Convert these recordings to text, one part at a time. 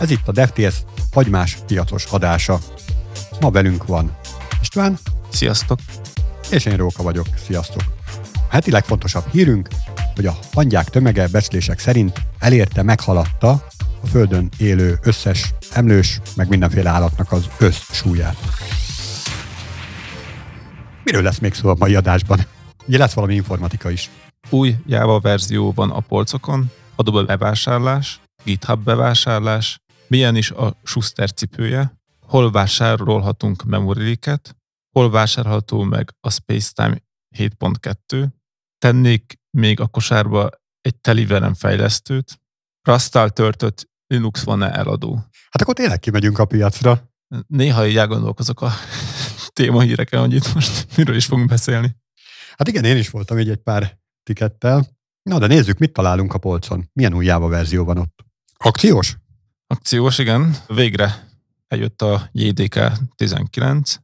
Ez itt a DevTS hagymás piacos adása. Ma velünk van István. Sziasztok! És én Róka vagyok. Sziasztok! A heti legfontosabb hírünk, hogy a hangyák tömege becslések szerint elérte, meghaladta a Földön élő összes emlős, meg mindenféle állatnak az összsúlyát. Miről lesz még szó a mai adásban? Ugye lesz valami informatika is. Új Java verzió van a polcokon, Adobe bevásárlás, GitHub bevásárlás, milyen is a Schuster cipője, hol vásárolhatunk memoriket, hol vásárolható meg a Spacetime 7.2, tennék még a kosárba egy teliverem fejlesztőt, Rastal törtött Linux van-e eladó. Hát akkor tényleg kimegyünk a piacra. Néha így elgondolkozok a témahíreken, hogy itt most miről is fogunk beszélni. Hát igen, én is voltam így egy pár tikettel. Na, de nézzük, mit találunk a polcon. Milyen új Java verzió van ott? Akciós? Akciós, igen. Végre eljött a JDK 19.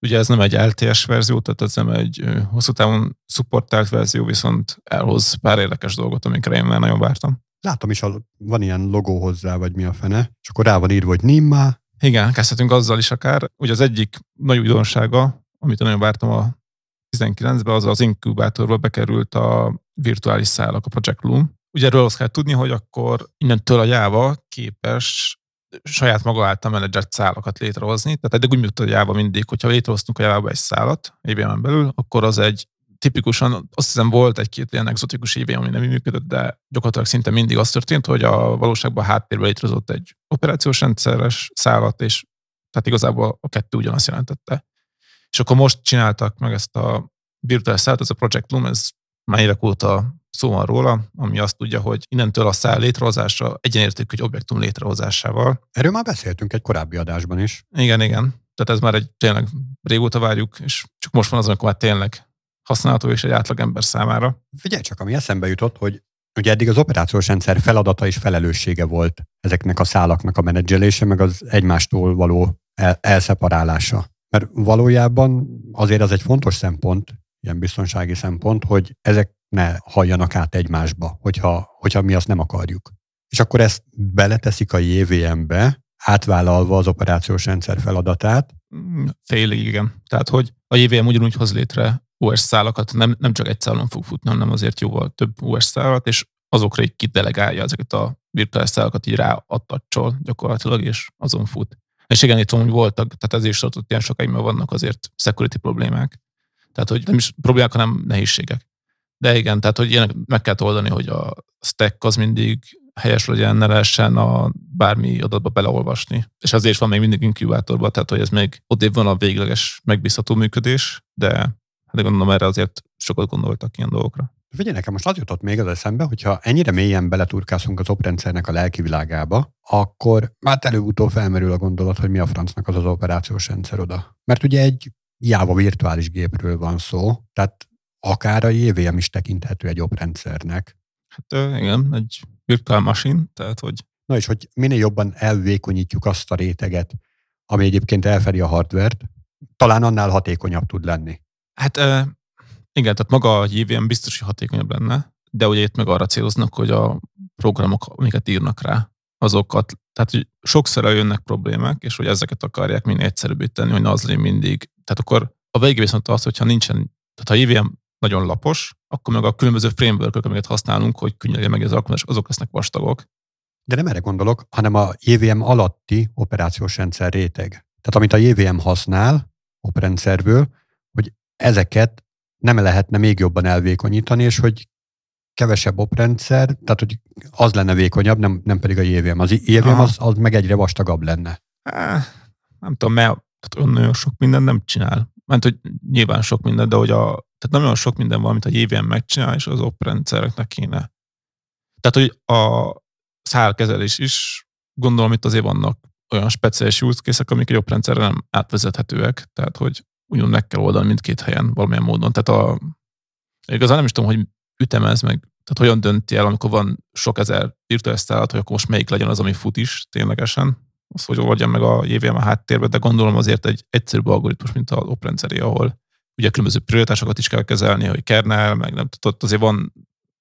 Ugye ez nem egy LTS verzió, tehát ez nem egy hosszú távon szupportált verzió, viszont elhoz pár érdekes dolgot, amikre én már nagyon vártam. Látom is, van ilyen logó hozzá, vagy mi a fene, és akkor rá van írva, hogy Nimma. Igen, kezdhetünk azzal is akár. Ugye az egyik nagy újdonsága, amit nagyon vártam a 19-ben, az az inkubátorba bekerült a virtuális szálak, a Project Loom. Ugye erről azt kell tudni, hogy akkor innentől a Java képes saját maga által menedzselt szálakat létrehozni. Tehát eddig úgy működött a Java mindig, hogyha létrehoztunk a Java egy szálat IBM-en belül, akkor az egy tipikusan, azt hiszem volt egy-két ilyen exotikus IBM, ami nem működött, de gyakorlatilag szinte mindig az történt, hogy a valóságban a háttérben létrehozott egy operációs rendszeres szállat, és tehát igazából a kettő ugyanazt jelentette. És akkor most csináltak meg ezt a virtuális szállat, ez a Project Loom, ez már évek óta szó van róla, ami azt tudja, hogy innentől a szál létrehozása egyenértékű egy objektum létrehozásával. Erről már beszéltünk egy korábbi adásban is. Igen, igen. Tehát ez már egy tényleg régóta várjuk, és csak most van az, amikor már tényleg használható és egy átlagember számára. Figyelj csak, ami eszembe jutott, hogy Ugye eddig az operációs rendszer feladata és felelőssége volt ezeknek a szálaknak a menedzselése, meg az egymástól való el- elszeparálása. Mert valójában azért az egy fontos szempont, ilyen biztonsági szempont, hogy ezek ne halljanak át egymásba, hogyha, hogyha mi azt nem akarjuk. És akkor ezt beleteszik a JVM-be, átvállalva az operációs rendszer feladatát. Mm, félig, igen. Tehát, hogy a JVM ugyanúgy hoz létre OS szálakat, nem, nem csak egy szálon fog futni, hanem azért jóval több OS szálat, és azokra így kidelegálja ezeket a virtuális szálakat, így ráadtacsol gyakorlatilag, és azon fut. És igen, itt hogy voltak, tehát ez is tartott ilyen sokáig, mert vannak azért security problémák. Tehát, hogy nem is problémák, hanem nehézségek. De igen, tehát, hogy ilyenek meg kell oldani, hogy a stack az mindig helyes legyen, ne lehessen a bármi adatba beleolvasni. És azért van még mindig inkubátorban, tehát hogy ez még odébb van a végleges megbízható működés, de hát gondolom erre azért sokat gondoltak ilyen dolgokra. Figyelj, nekem most az jutott még az eszembe, hogyha ennyire mélyen beleturkászunk az oprendszernek a lelki világába, akkor már előbb-utóbb felmerül a gondolat, hogy mi a francnak az az operációs rendszer oda. Mert ugye egy Java virtuális gépről van szó, tehát akár a JVM is tekinthető egy oprendszernek. Hát igen, egy virtual machine, tehát hogy... Na és hogy minél jobban elvékonyítjuk azt a réteget, ami egyébként elfedi a hardvert, talán annál hatékonyabb tud lenni. Hát igen, tehát maga a JVM biztos, hogy hatékonyabb lenne, de ugye itt meg arra céloznak, hogy a programok, amiket írnak rá, azokat, tehát hogy sokszor eljönnek problémák, és hogy ezeket akarják minél egyszerűbbé tenni, hogy ne az legyen mindig. Tehát akkor a végén viszont az, hogyha nincsen, tehát ha JVM nagyon lapos, akkor meg a különböző framework amiket használunk, hogy könnyen legyen meg az alkalmazás, azok lesznek vastagok. De nem erre gondolok, hanem a JVM alatti operációs rendszer réteg. Tehát amit a JVM használ oprendszerből, hogy ezeket nem lehetne még jobban elvékonyítani, és hogy kevesebb oprendszer, tehát hogy az lenne vékonyabb, nem, nem pedig a JVM. Az JVM az, az meg egyre vastagabb lenne. Há, nem tudom, mert olyan nagyon sok minden nem csinál. Mert hogy nyilván sok minden, de hogy a, tehát olyan sok minden van, amit a JVM megcsinál, és az op rendszereknek kéne. Tehát, hogy a szálkezelés is, gondolom itt azért vannak olyan speciális use case amik egy op rendszerre nem átvezethetőek, tehát, hogy ugyan meg kell oldani mindkét helyen valamilyen módon. Tehát a, igazán nem is tudom, hogy ütemez meg, tehát hogyan dönti el, amikor van sok ezer virtuális szállat, hogy akkor most melyik legyen az, ami fut is ténylegesen, az, hogy oldja meg a JVM a háttérbe, de gondolom azért egy egyszerűbb algoritmus, mint az oprendszeré, ahol ugye különböző prioritásokat is kell kezelni, hogy kernel, meg nem tudod, azért van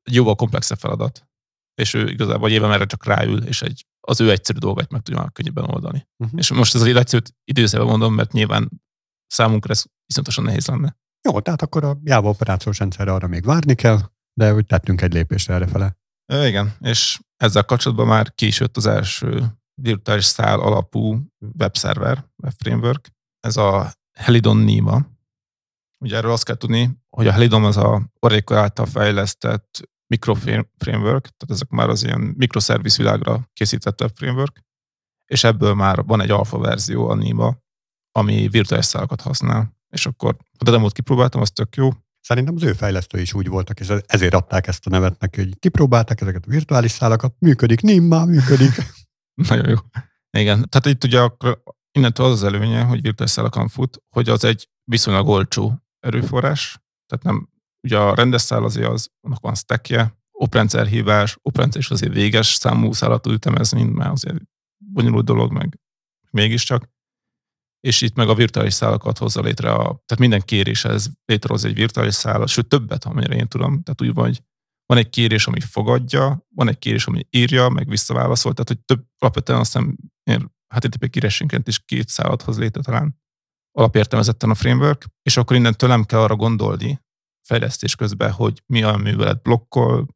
egy jóval komplexebb feladat. És ő igazából a JVM erre csak ráül, és egy az ő egyszerű dolgait meg tudja könnyebben oldani. Uh-huh. És most ez az egyszerűt időszerűen mondom, mert nyilván számunkra ez iszonyatosan nehéz lenne. Jó, tehát akkor a Java operációs rendszerre arra még várni kell, de úgy tettünk egy lépést errefele. Ö, igen, és ezzel kapcsolatban már ki is jött az első virtuális szál alapú webszerver, web framework. Ez a Helidon Nima. Ugye erről azt kell tudni, hogy a Helidon az a Oracle által fejlesztett mikroframework, tehát ezek már az ilyen mikroszerviz világra készített framework, és ebből már van egy alfa verzió, a Nima, ami virtuális szálakat használ. És akkor a demót kipróbáltam, az tök jó. Szerintem az ő fejlesztői is úgy voltak, és ezért adták ezt a nevet neki, hogy kipróbálták ezeket a virtuális szálakat, működik, nimma, működik. Nagyon jó. Igen, tehát itt ugye akkor innentől az az előnye, hogy virtuális szálakon fut, hogy az egy viszonylag olcsó erőforrás, tehát nem, ugye a rendes szál azért az, annak van stackje, oprendszer hívás, oprendszer is azért véges számú szálat tud ütemezni, mert azért bonyolult dolog, meg mégiscsak. És itt meg a virtuális szálakat hozza létre, a, tehát minden kéréshez létrehoz egy virtuális szálat, sőt többet, amennyire én tudom. Tehát úgy van, hogy van egy kérés, ami fogadja, van egy kérés, ami írja, meg visszaválaszol, tehát hogy több alapvetően azt hiszem én HTTP kérésénként is két szálat hoz létre talán alapértelmezetten a framework, és akkor innentől nem kell arra gondolni fejlesztés közben, hogy mi a művelet blokkol,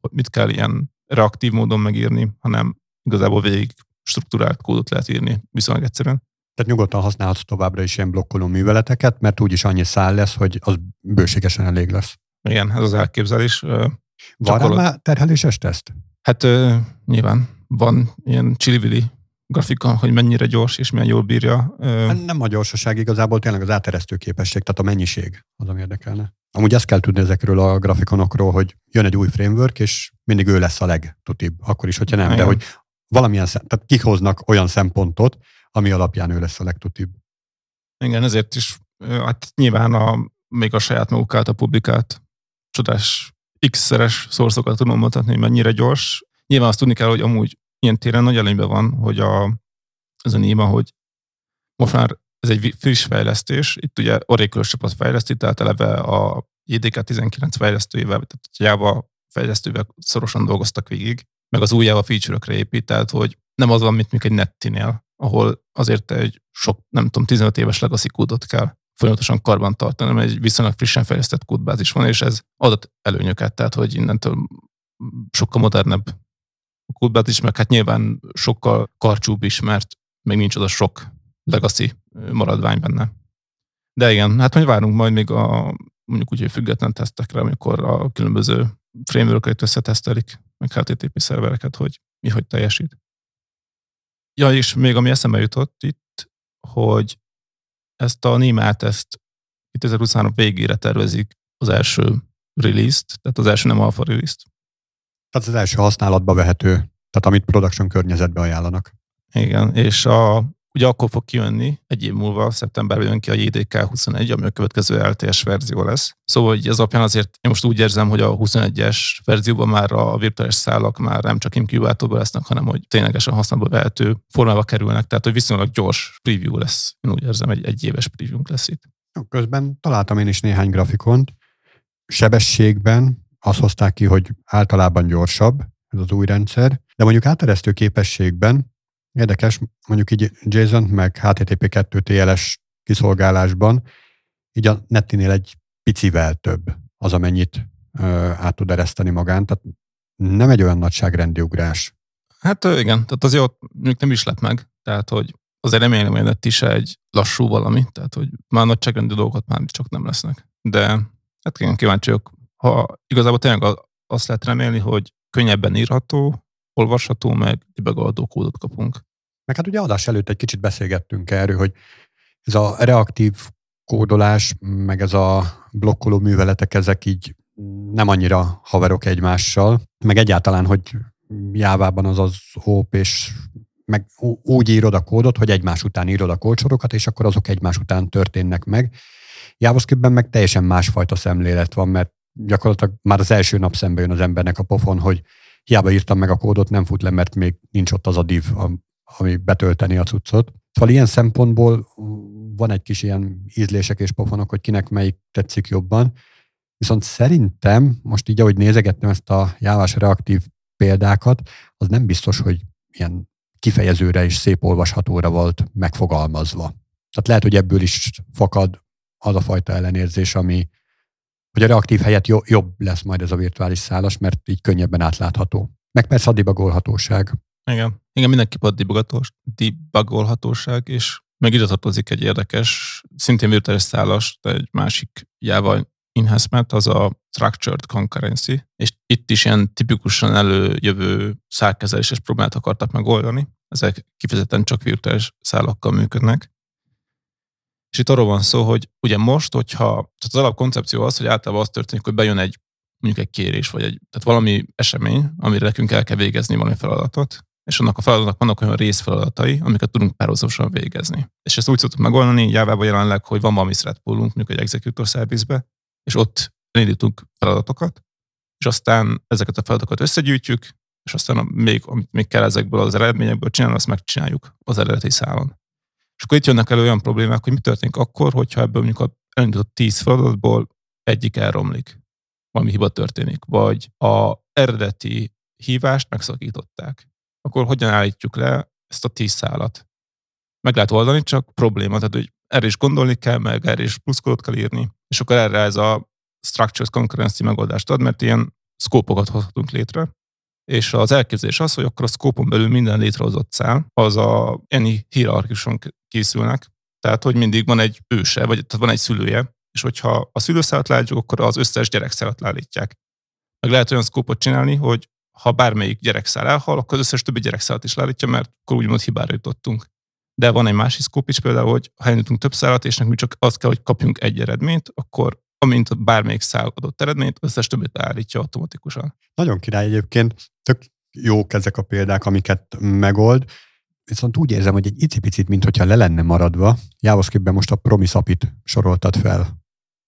hogy mit kell ilyen reaktív módon megírni, hanem igazából végig struktúrált kódot lehet írni viszonylag egyszerűen. Tehát nyugodtan használhatsz továbbra is ilyen blokkoló műveleteket, mert úgyis annyi szál lesz, hogy az bőségesen elég lesz. Igen, ez az elképzelés. Van rá már terheléses teszt? Hát nyilván van ilyen csili grafika, hogy mennyire gyors és milyen jól bírja. Hát nem a gyorsaság, igazából tényleg az áteresztő képesség, tehát a mennyiség az, ami érdekelne. Amúgy ezt kell tudni ezekről a grafikonokról, hogy jön egy új framework, és mindig ő lesz a legtutibb, akkor is, hogyha nem, Igen. de hogy valamilyen, szem, tehát kihoznak olyan szempontot, ami alapján ő lesz a legtutibb. Igen, ezért is, hát nyilván a, még a saját maguk által publikált csodás x-szeres szorszokat tudom mutatni, hogy mennyire gyors. Nyilván azt tudni kell, hogy amúgy ilyen téren nagy előnyben van, hogy a, ez a néma, hogy most már ez egy friss fejlesztés, itt ugye Oracle csapat fejleszti, tehát eleve a JDK 19 fejlesztőjével, tehát Java fejlesztővel szorosan dolgoztak végig, meg az új Java feature-ökre épít, tehát hogy nem az van, mint egy nettinél, ahol azért egy sok, nem tudom, 15 éves legacy kódot kell folyamatosan karban tartani, hanem egy viszonylag frissen fejlesztett kódbázis van, és ez adott előnyöket, tehát hogy innentől sokkal modernebb kódbázis, meg hát nyilván sokkal karcsúbb is, mert még nincs oda sok legacy maradvány benne. De igen, hát majd várunk majd még a mondjuk úgy, hogy független tesztekre, amikor a különböző framework összetesztelik, meg HTTP szervereket, hogy mi hogy teljesít. Ja, és még ami eszembe jutott itt, hogy ezt a Nimát ezt 2023 végére tervezik az első release-t, tehát az első nem alfa release-t. Tehát az első használatba vehető, tehát amit production környezetbe ajánlanak. Igen, és a, ugye akkor fog kijönni, egy év múlva, szeptemberben jön ki a JDK 21, ami a következő LTS verzió lesz. Szóval hogy ez alapján azért én most úgy érzem, hogy a 21-es verzióban már a virtuális szálak már nem csak inkubátorban lesznek, hanem hogy ténylegesen használatba vehető formába kerülnek, tehát hogy viszonylag gyors preview lesz. Én úgy érzem, egy egy éves preview lesz itt. Közben találtam én is néhány grafikont. Sebességben azt hozták ki, hogy általában gyorsabb ez az új rendszer, de mondjuk áteresztő képességben Érdekes, mondjuk így JSON meg HTTP2 TLS kiszolgálásban, így a Nettinél egy picivel több az, amennyit ö, át tud ereszteni magán, tehát nem egy olyan nagyságrendi ugrás. Hát igen, tehát az jó, mondjuk nem is lett meg, tehát hogy azért remélem, hogy Netti is egy lassú valami, tehát hogy már nagyságrendi dolgokat már csak nem lesznek. De hát igen, kíváncsi vagyok. Ha igazából tényleg azt lehet remélni, hogy könnyebben írható, olvasható, meg debugolható kódot kapunk. Meg hát ugye adás előtt egy kicsit beszélgettünk erről, hogy ez a reaktív kódolás, meg ez a blokkoló műveletek, ezek így nem annyira haverok egymással, meg egyáltalán, hogy jávában az az OP, és meg úgy írod a kódot, hogy egymás után írod a kódsorokat, és akkor azok egymás után történnek meg. JavaScriptben meg teljesen másfajta szemlélet van, mert gyakorlatilag már az első nap szembe jön az embernek a pofon, hogy hiába írtam meg a kódot, nem fut le, mert még nincs ott az a div, ami betölteni a cuccot. Szóval ilyen szempontból van egy kis ilyen ízlések és pofonok, hogy kinek melyik tetszik jobban. Viszont szerintem, most így ahogy nézegettem ezt a jávás reaktív példákat, az nem biztos, hogy ilyen kifejezőre és szép olvashatóra volt megfogalmazva. Tehát lehet, hogy ebből is fakad az a fajta ellenérzés, ami, hogy a reaktív helyett jobb lesz majd ez a virtuális szálas, mert így könnyebben átlátható. Meg persze a debugolhatóság. Igen, igen mindenképp a debugolhatóság, és meg ide tartozik egy érdekes, szintén virtuális szálas, de egy másik Java enhancement, az a structured concurrency, és itt is ilyen tipikusan előjövő szálkezeléses problémát akartak megoldani. Ezek kifejezetten csak virtuális szálakkal működnek. És itt arról van szó, hogy ugye most, hogyha, tehát az alapkoncepció az, hogy általában az történik, hogy bejön egy mondjuk egy kérés, vagy egy, tehát valami esemény, amire nekünk el kell végezni valami feladatot, és annak a feladatnak vannak olyan részfeladatai, amiket tudunk párhuzamosan végezni. És ezt úgy szoktuk megoldani Jávában jelenleg, hogy van valami thread poolunk, mondjuk egy executor service és ott elindítunk feladatokat, és aztán ezeket a feladatokat összegyűjtjük, és aztán még, amit még kell ezekből az eredményekből csinálni, azt megcsináljuk az eredeti szálon. És akkor itt jönnek elő olyan problémák, hogy mi történik akkor, hogyha ebből mondjuk elindított 10 feladatból egyik elromlik, valami hiba történik, vagy a eredeti hívást megszakították. Akkor hogyan állítjuk le ezt a 10 szálat? Meg lehet oldani, csak probléma, tehát hogy erre is gondolni kell, meg erre is pluszkodot kell írni, és akkor erre ez a structured concurrency megoldást ad, mert ilyen szkópokat hozhatunk létre, és az elképzelés az, hogy akkor a szkópon belül minden létrehozott szál, az a ennyi hierarchikuson készülnek, tehát hogy mindig van egy őse, vagy tehát van egy szülője, és hogyha a szülőszálat látjuk, akkor az összes gyerekszálat állítják. Meg lehet olyan szkópot csinálni, hogy ha bármelyik gyerekszál elhal, akkor az összes többi gyerekszálat is leállítja, mert akkor úgymond hibára jutottunk. De van egy másik szkóp is például, hogy ha elindítunk több szálat, és nekünk csak azt kell, hogy kapjunk egy eredményt, akkor amint bármelyik szál adott eredményt, összes többit állítja automatikusan. Nagyon király egyébként, tök jók ezek a példák, amiket megold, viszont úgy érzem, hogy egy icipicit, mint hogyha le lenne maradva, JavaScriptben most a promisapit soroltad fel,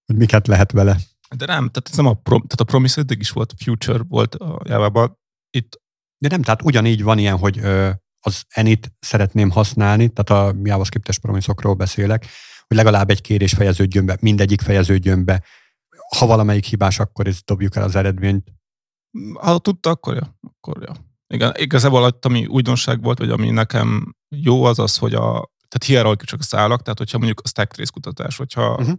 hogy miket lehet vele. De nem, tehát ez nem a, prom, tehát a promise eddig is volt, future volt a Java-ban. Itt... De nem, tehát ugyanígy van ilyen, hogy az enit szeretném használni, tehát a JavaScript-es promiszokról beszélek, hogy legalább egy kérés fejeződjön be, mindegyik fejeződjön be. Ha valamelyik hibás, akkor ezt dobjuk el az eredményt. Ha tudta, akkor ja. Akkor ja. Igen, igazából ami újdonság volt, vagy ami nekem jó az az, hogy a tehát csak a szálak, tehát hogyha mondjuk a stack trace kutatás, hogyha uh-huh.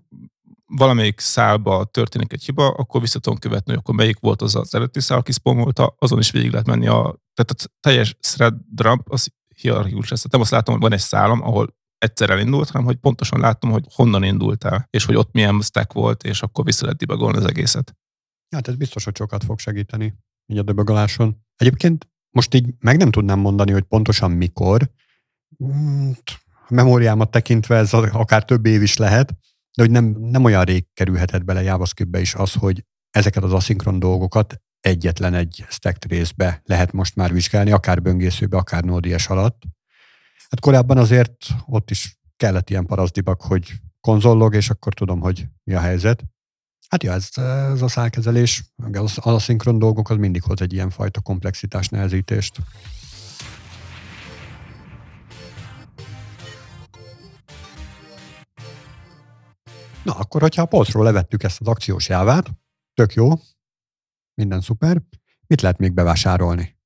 valamelyik szálba történik egy hiba, akkor vissza tudom követni, hogy akkor melyik volt az az eredeti szál, aki spomolta, azon is végig lehet menni a, tehát a teljes thread dump az hierarchikus lesz. Nem azt látom, hogy van egy szállam, ahol egyszer elindult, hanem hogy pontosan láttam, hogy honnan indultál, és hogy ott milyen stack volt, és akkor vissza lehet debugolni az egészet. Hát ez biztos, hogy sokat fog segíteni így a debugoláson. Egyébként most így meg nem tudnám mondani, hogy pontosan mikor. Hmm, a memóriámat tekintve ez akár több év is lehet, de hogy nem, nem olyan rég kerülhetett bele JavaScriptbe is az, hogy ezeket az aszinkron dolgokat egyetlen egy stack részbe lehet most már vizsgálni, akár böngészőbe, akár Node.js alatt. Hát korábban azért ott is kellett ilyen paraszdibak, hogy konzollog, és akkor tudom, hogy mi a helyzet. Hát ja, ez, ez a szálkezelés, az aszinkron dolgok, az mindig hoz egy ilyen fajta komplexitás nehezítést. Na, akkor, hogyha a polcról levettük ezt az akciós jávát, tök jó, minden szuper, mit lehet még bevásárolni?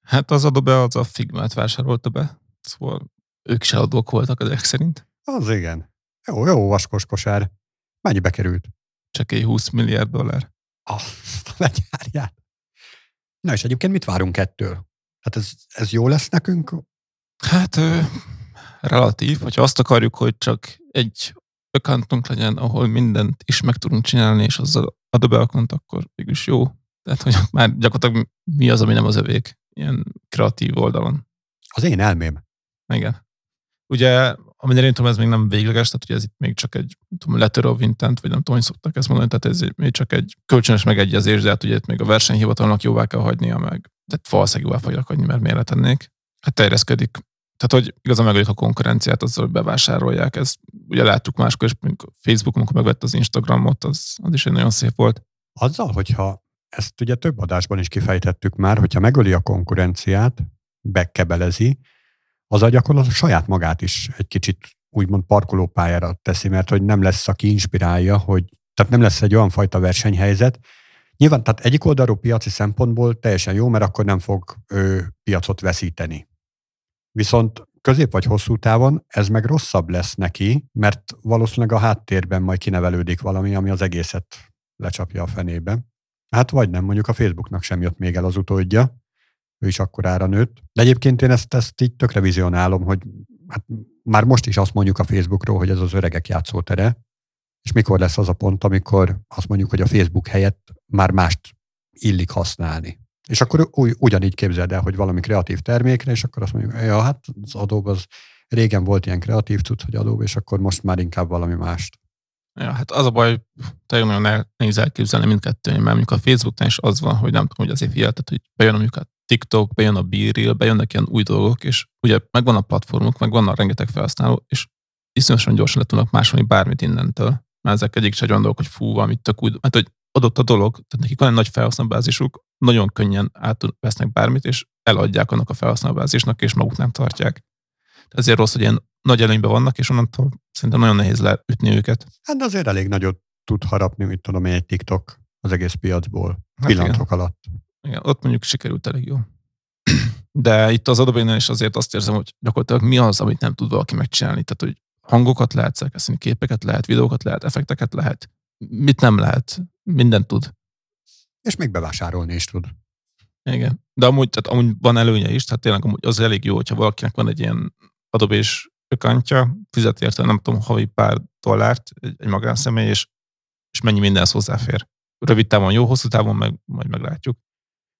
Hát az Adobe az a Figma-t vásárolta be. Szóval ők is eladók voltak ezek szerint. Az igen. Jó, jó vaskos kosár. Mennyibe került? Csak egy 20 milliárd dollár. Azt a legyárját. Na és egyébként mit várunk ettől? Hát ez, ez jó lesz nekünk? Hát ö, relatív, hogyha azt akarjuk, hogy csak egy accountunk legyen, ahol mindent is meg tudunk csinálni, és az Adobe account, akkor mégis jó. Tehát, hogy már gyakorlatilag mi az, ami nem az övék, ilyen kreatív oldalon. Az én elmém. Igen. Ugye, amennyire én tudom, ez még nem végleges, tehát ugye ez itt még csak egy tudom, letter of intent, vagy nem tudom, hogy szoktak ezt mondani, tehát ez még csak egy kölcsönös megegyezés, de hát ugye itt még a versenyhivatalnak jóvá kell hagynia meg. De valószínűleg jóvá fogják hagyni, mert miért tennék. Hát terjeszkedik. Tehát, hogy igazán megölik a konkurenciát azzal, hogy bevásárolják. Ez ugye láttuk máskor is, mint Facebook, amikor megvett az Instagramot, az, az is egy nagyon szép volt. Azzal, hogyha ezt ugye több adásban is kifejtettük már, hogyha megöli a konkurenciát, bekebelezi, az a gyakorlatilag saját magát is egy kicsit úgymond parkolópályára teszi, mert hogy nem lesz, aki inspirálja, hogy tehát nem lesz egy olyan fajta versenyhelyzet. Nyilván, tehát egyik oldalról piaci szempontból teljesen jó, mert akkor nem fog ő piacot veszíteni. Viszont közép vagy hosszú távon ez meg rosszabb lesz neki, mert valószínűleg a háttérben majd kinevelődik valami, ami az egészet lecsapja a fenébe. Hát vagy nem, mondjuk a Facebooknak sem jött még el az utódja, ő is akkorára nőtt. De egyébként én ezt, ezt így tökre vizionálom, hogy hát már most is azt mondjuk a Facebookról, hogy ez az öregek játszótere, és mikor lesz az a pont, amikor azt mondjuk, hogy a Facebook helyett már mást illik használni. És akkor úgy, ugyanígy képzeld el, hogy valami kreatív termékre, és akkor azt mondjuk, ja, hát az Adobe az régen volt ilyen kreatív cucc, hogy Adobe, és akkor most már inkább valami mást. Ja, hát az a baj, tényleg nagyon nehéz elképzelni mindkettő, mert mondjuk a Facebooknál is az van, hogy nem tudom, hogy azért figyeltet, hogy bejön mondjuk a TikTok, bejön a Bíril, bejönnek ilyen új dolgok, és ugye megvan a platformuk, meg van a rengeteg felhasználó, és iszonyatosan gyorsan le tudnak másolni bármit innentől. Mert ezek egyik se dolgok, hogy fú, valamit tök úgy, mert hogy adott a dolog, tehát nekik van egy nagy felhasználóbázisuk, nagyon könnyen átvesznek bármit, és eladják annak a felhasználóbázisnak, és maguk nem tartják. Ezért rossz, hogy ilyen nagy előnyben vannak, és onnantól szerintem nagyon nehéz leütni őket. Hát azért elég nagyot tud harapni, mit tudom én, egy TikTok az egész piacból hát pillanatok igen. alatt. Igen, ott mondjuk sikerült elég jó. De itt az adobe is azért azt érzem, hogy gyakorlatilag mi az, amit nem tud valaki megcsinálni. Tehát, hogy hangokat lehet szerkeszteni, képeket lehet, videókat lehet, effekteket lehet. Mit nem lehet? Mindent tud. És még bevásárolni is tud. Igen. De amúgy, tehát amúgy van előnye is, tehát tényleg amúgy az elég jó, hogyha valakinek van egy ilyen adobe és ökantja, fizet érte, nem tudom, havi pár dollárt egy, egy magánszemély, és, és mennyi mindenhez hozzáfér. Rövid távon jó, hosszú távon meg majd meglátjuk.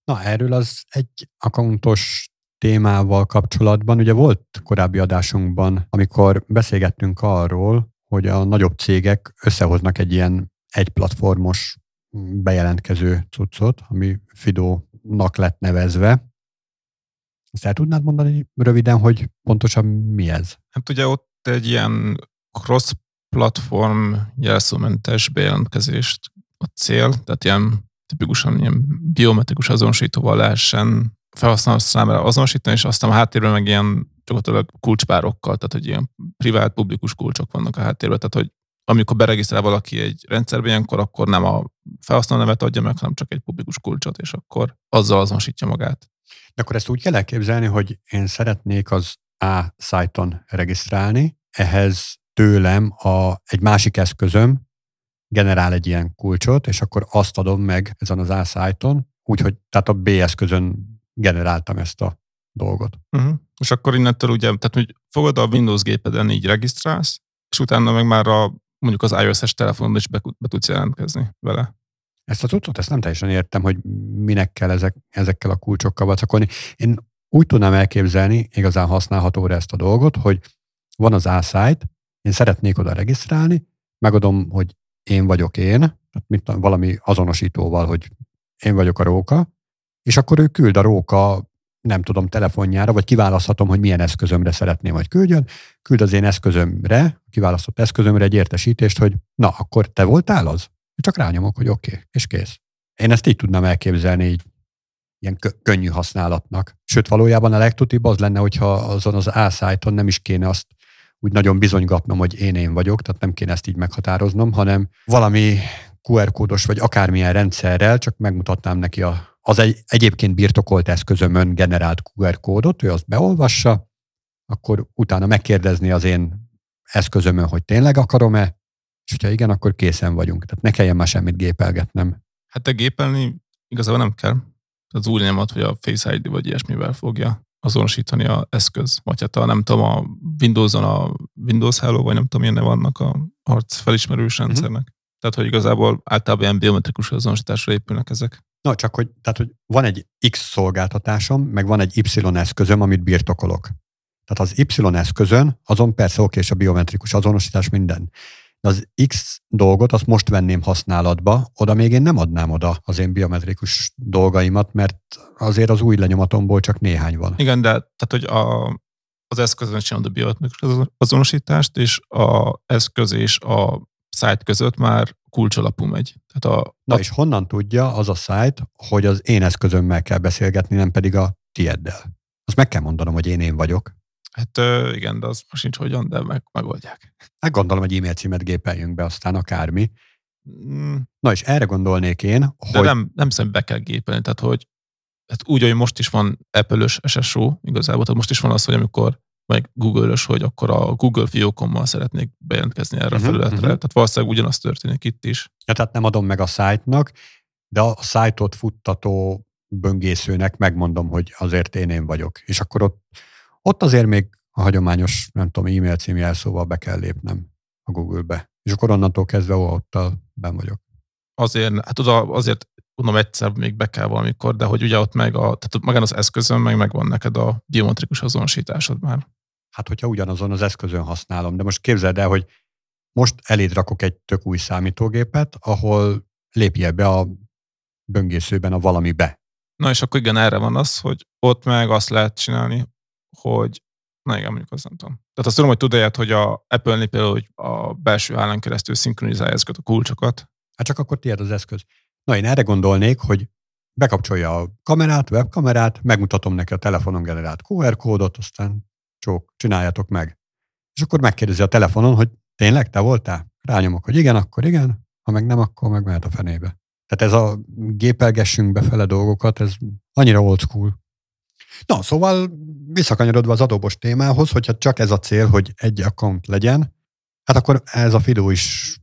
Na, erről az egy akkontos témával kapcsolatban, ugye volt korábbi adásunkban, amikor beszélgettünk arról, hogy a nagyobb cégek összehoznak egy ilyen egy platformos bejelentkező cuccot, ami Fido-nak lett nevezve. Ezt el tudnád mondani röviden, hogy pontosan mi ez? Hát ugye ott egy ilyen cross-platform jelszómentes bejelentkezést a cél, tehát ilyen tipikusan ilyen biometrikus azonosítóval lehessen felhasználó számára azonosítani, és aztán a háttérben meg ilyen gyakorlatilag kulcspárokkal, tehát hogy ilyen privát, publikus kulcsok vannak a háttérben, tehát hogy amikor beregisztrál valaki egy rendszerbe ilyenkor, akkor nem a felhasználó nevet adja meg, hanem csak egy publikus kulcsot, és akkor azzal azonosítja magát. De akkor ezt úgy kell elképzelni, hogy én szeretnék az A szájton regisztrálni, ehhez tőlem a, egy másik eszközöm generál egy ilyen kulcsot, és akkor azt adom meg ezen az A szájton, úgyhogy tehát a B eszközön generáltam ezt a dolgot. Uh-huh. És akkor innentől ugye, tehát hogy fogod a Windows gépeden így regisztrálsz, és utána meg már a mondjuk az iOS-es telefonon is be, be tudsz jelentkezni vele. Ezt a cuccot, ezt nem teljesen értem, hogy minek kell ezek, ezekkel a kulcsokkal vacakolni. Én úgy tudnám elképzelni, igazán használhatóra ezt a dolgot, hogy van az A-site, én szeretnék oda regisztrálni, megadom, hogy én vagyok én, tehát mit, valami azonosítóval, hogy én vagyok a róka, és akkor ő küld a róka, nem tudom, telefonjára, vagy kiválaszthatom, hogy milyen eszközömre szeretném, hogy küldjön, küld az én eszközömre, kiválasztott eszközömre egy értesítést, hogy na, akkor te voltál az? Csak rányomok, hogy oké, okay, és kész. Én ezt így tudnám elképzelni, így ilyen kö- könnyű használatnak. Sőt, valójában a legtutibb az lenne, hogyha azon az a nem is kéne azt úgy nagyon bizonygatnom, hogy én én vagyok, tehát nem kéne ezt így meghatároznom, hanem valami QR kódos vagy akármilyen rendszerrel csak megmutatnám neki a, az egy, egyébként birtokolt eszközömön generált QR kódot, ő azt beolvassa, akkor utána megkérdezni az én eszközömön, hogy tényleg akarom-e, és hogyha igen, akkor készen vagyunk. Tehát ne kelljen már semmit gépelgetnem. Hát te gépelni igazából nem kell. Az új nyomat, hogy a Face ID vagy ilyesmivel fogja azonosítani a eszköz. Vagy hát a, nem tudom, a Windows-on a Windows Hello, vagy nem tudom, milyen vannak a arc felismerős uh-huh. rendszernek. Tehát, hogy igazából általában ilyen biometrikus azonosításra épülnek ezek. Na, csak hogy, tehát, hogy van egy X szolgáltatásom, meg van egy Y eszközöm, amit birtokolok. Tehát az Y eszközön, azon persze oké, és a biometrikus azonosítás minden. De az X dolgot azt most venném használatba, oda még én nem adnám oda az én biometrikus dolgaimat, mert azért az új lenyomatomból csak néhány van. Igen, de tehát, hogy a, az eszközön csinálod a biometrikus azonosítást, és a eszköz és a szájt között már kulcsalapú megy. Tehát a, Na a... és honnan tudja az a szájt, hogy az én eszközömmel kell beszélgetni, nem pedig a tieddel? Azt meg kell mondanom, hogy én én vagyok. Hát igen, de az most nincs hogyan, de meg, megoldják. Hát gondolom, hogy e-mail címet gépeljünk be, aztán akármi. Mm. Na és erre gondolnék én, de hogy... nem, nem szerintem be kell gépelni, tehát hogy hát úgy, hogy most is van Apple-ös SSO igazából, tehát most is van az, hogy amikor meg Google-ös, hogy akkor a Google fiókommal szeretnék bejelentkezni erre uh-huh, a felületre. Uh-huh. Tehát valószínűleg ugyanaz történik itt is. Ja, tehát nem adom meg a szájtnak, de a szájtot futtató böngészőnek megmondom, hogy azért én én vagyok. És akkor ott, ott azért még a hagyományos, nem tudom, e-mail című jelszóval be kell lépnem a Google-be. És akkor onnantól kezdve ott ben vagyok. Azért, hát oda, azért mondom egyszer még be kell valamikor, de hogy ugye ott meg a, tehát magán az eszközön meg megvan neked a biometrikus azonosításod már. Hát, hogyha ugyanazon az eszközön használom, de most képzeld el, hogy most eléd rakok egy tök új számítógépet, ahol lépje be a böngészőben a valamibe. Na és akkor igen, erre van az, hogy ott meg azt lehet csinálni, hogy na igen, mondjuk azt nem tudom. Tehát azt tudom, hogy tud ilyet, hogy a Apple-nél például, hogy a belső állán keresztül szinkronizálja ezeket a kulcsokat. Hát csak akkor tiéd az eszköz. Na én erre gondolnék, hogy bekapcsolja a kamerát, webkamerát, megmutatom neki a telefonon generált QR kódot, aztán csók, csináljátok meg. És akkor megkérdezi a telefonon, hogy tényleg te voltál? Rányomok, hogy igen, akkor igen, ha meg nem, akkor meg mehet a fenébe. Tehát ez a gépelgessünk befele dolgokat, ez annyira old school. Na, szóval visszakanyarodva az adóbos témához, hogyha csak ez a cél, hogy egy account legyen, hát akkor ez a Fido is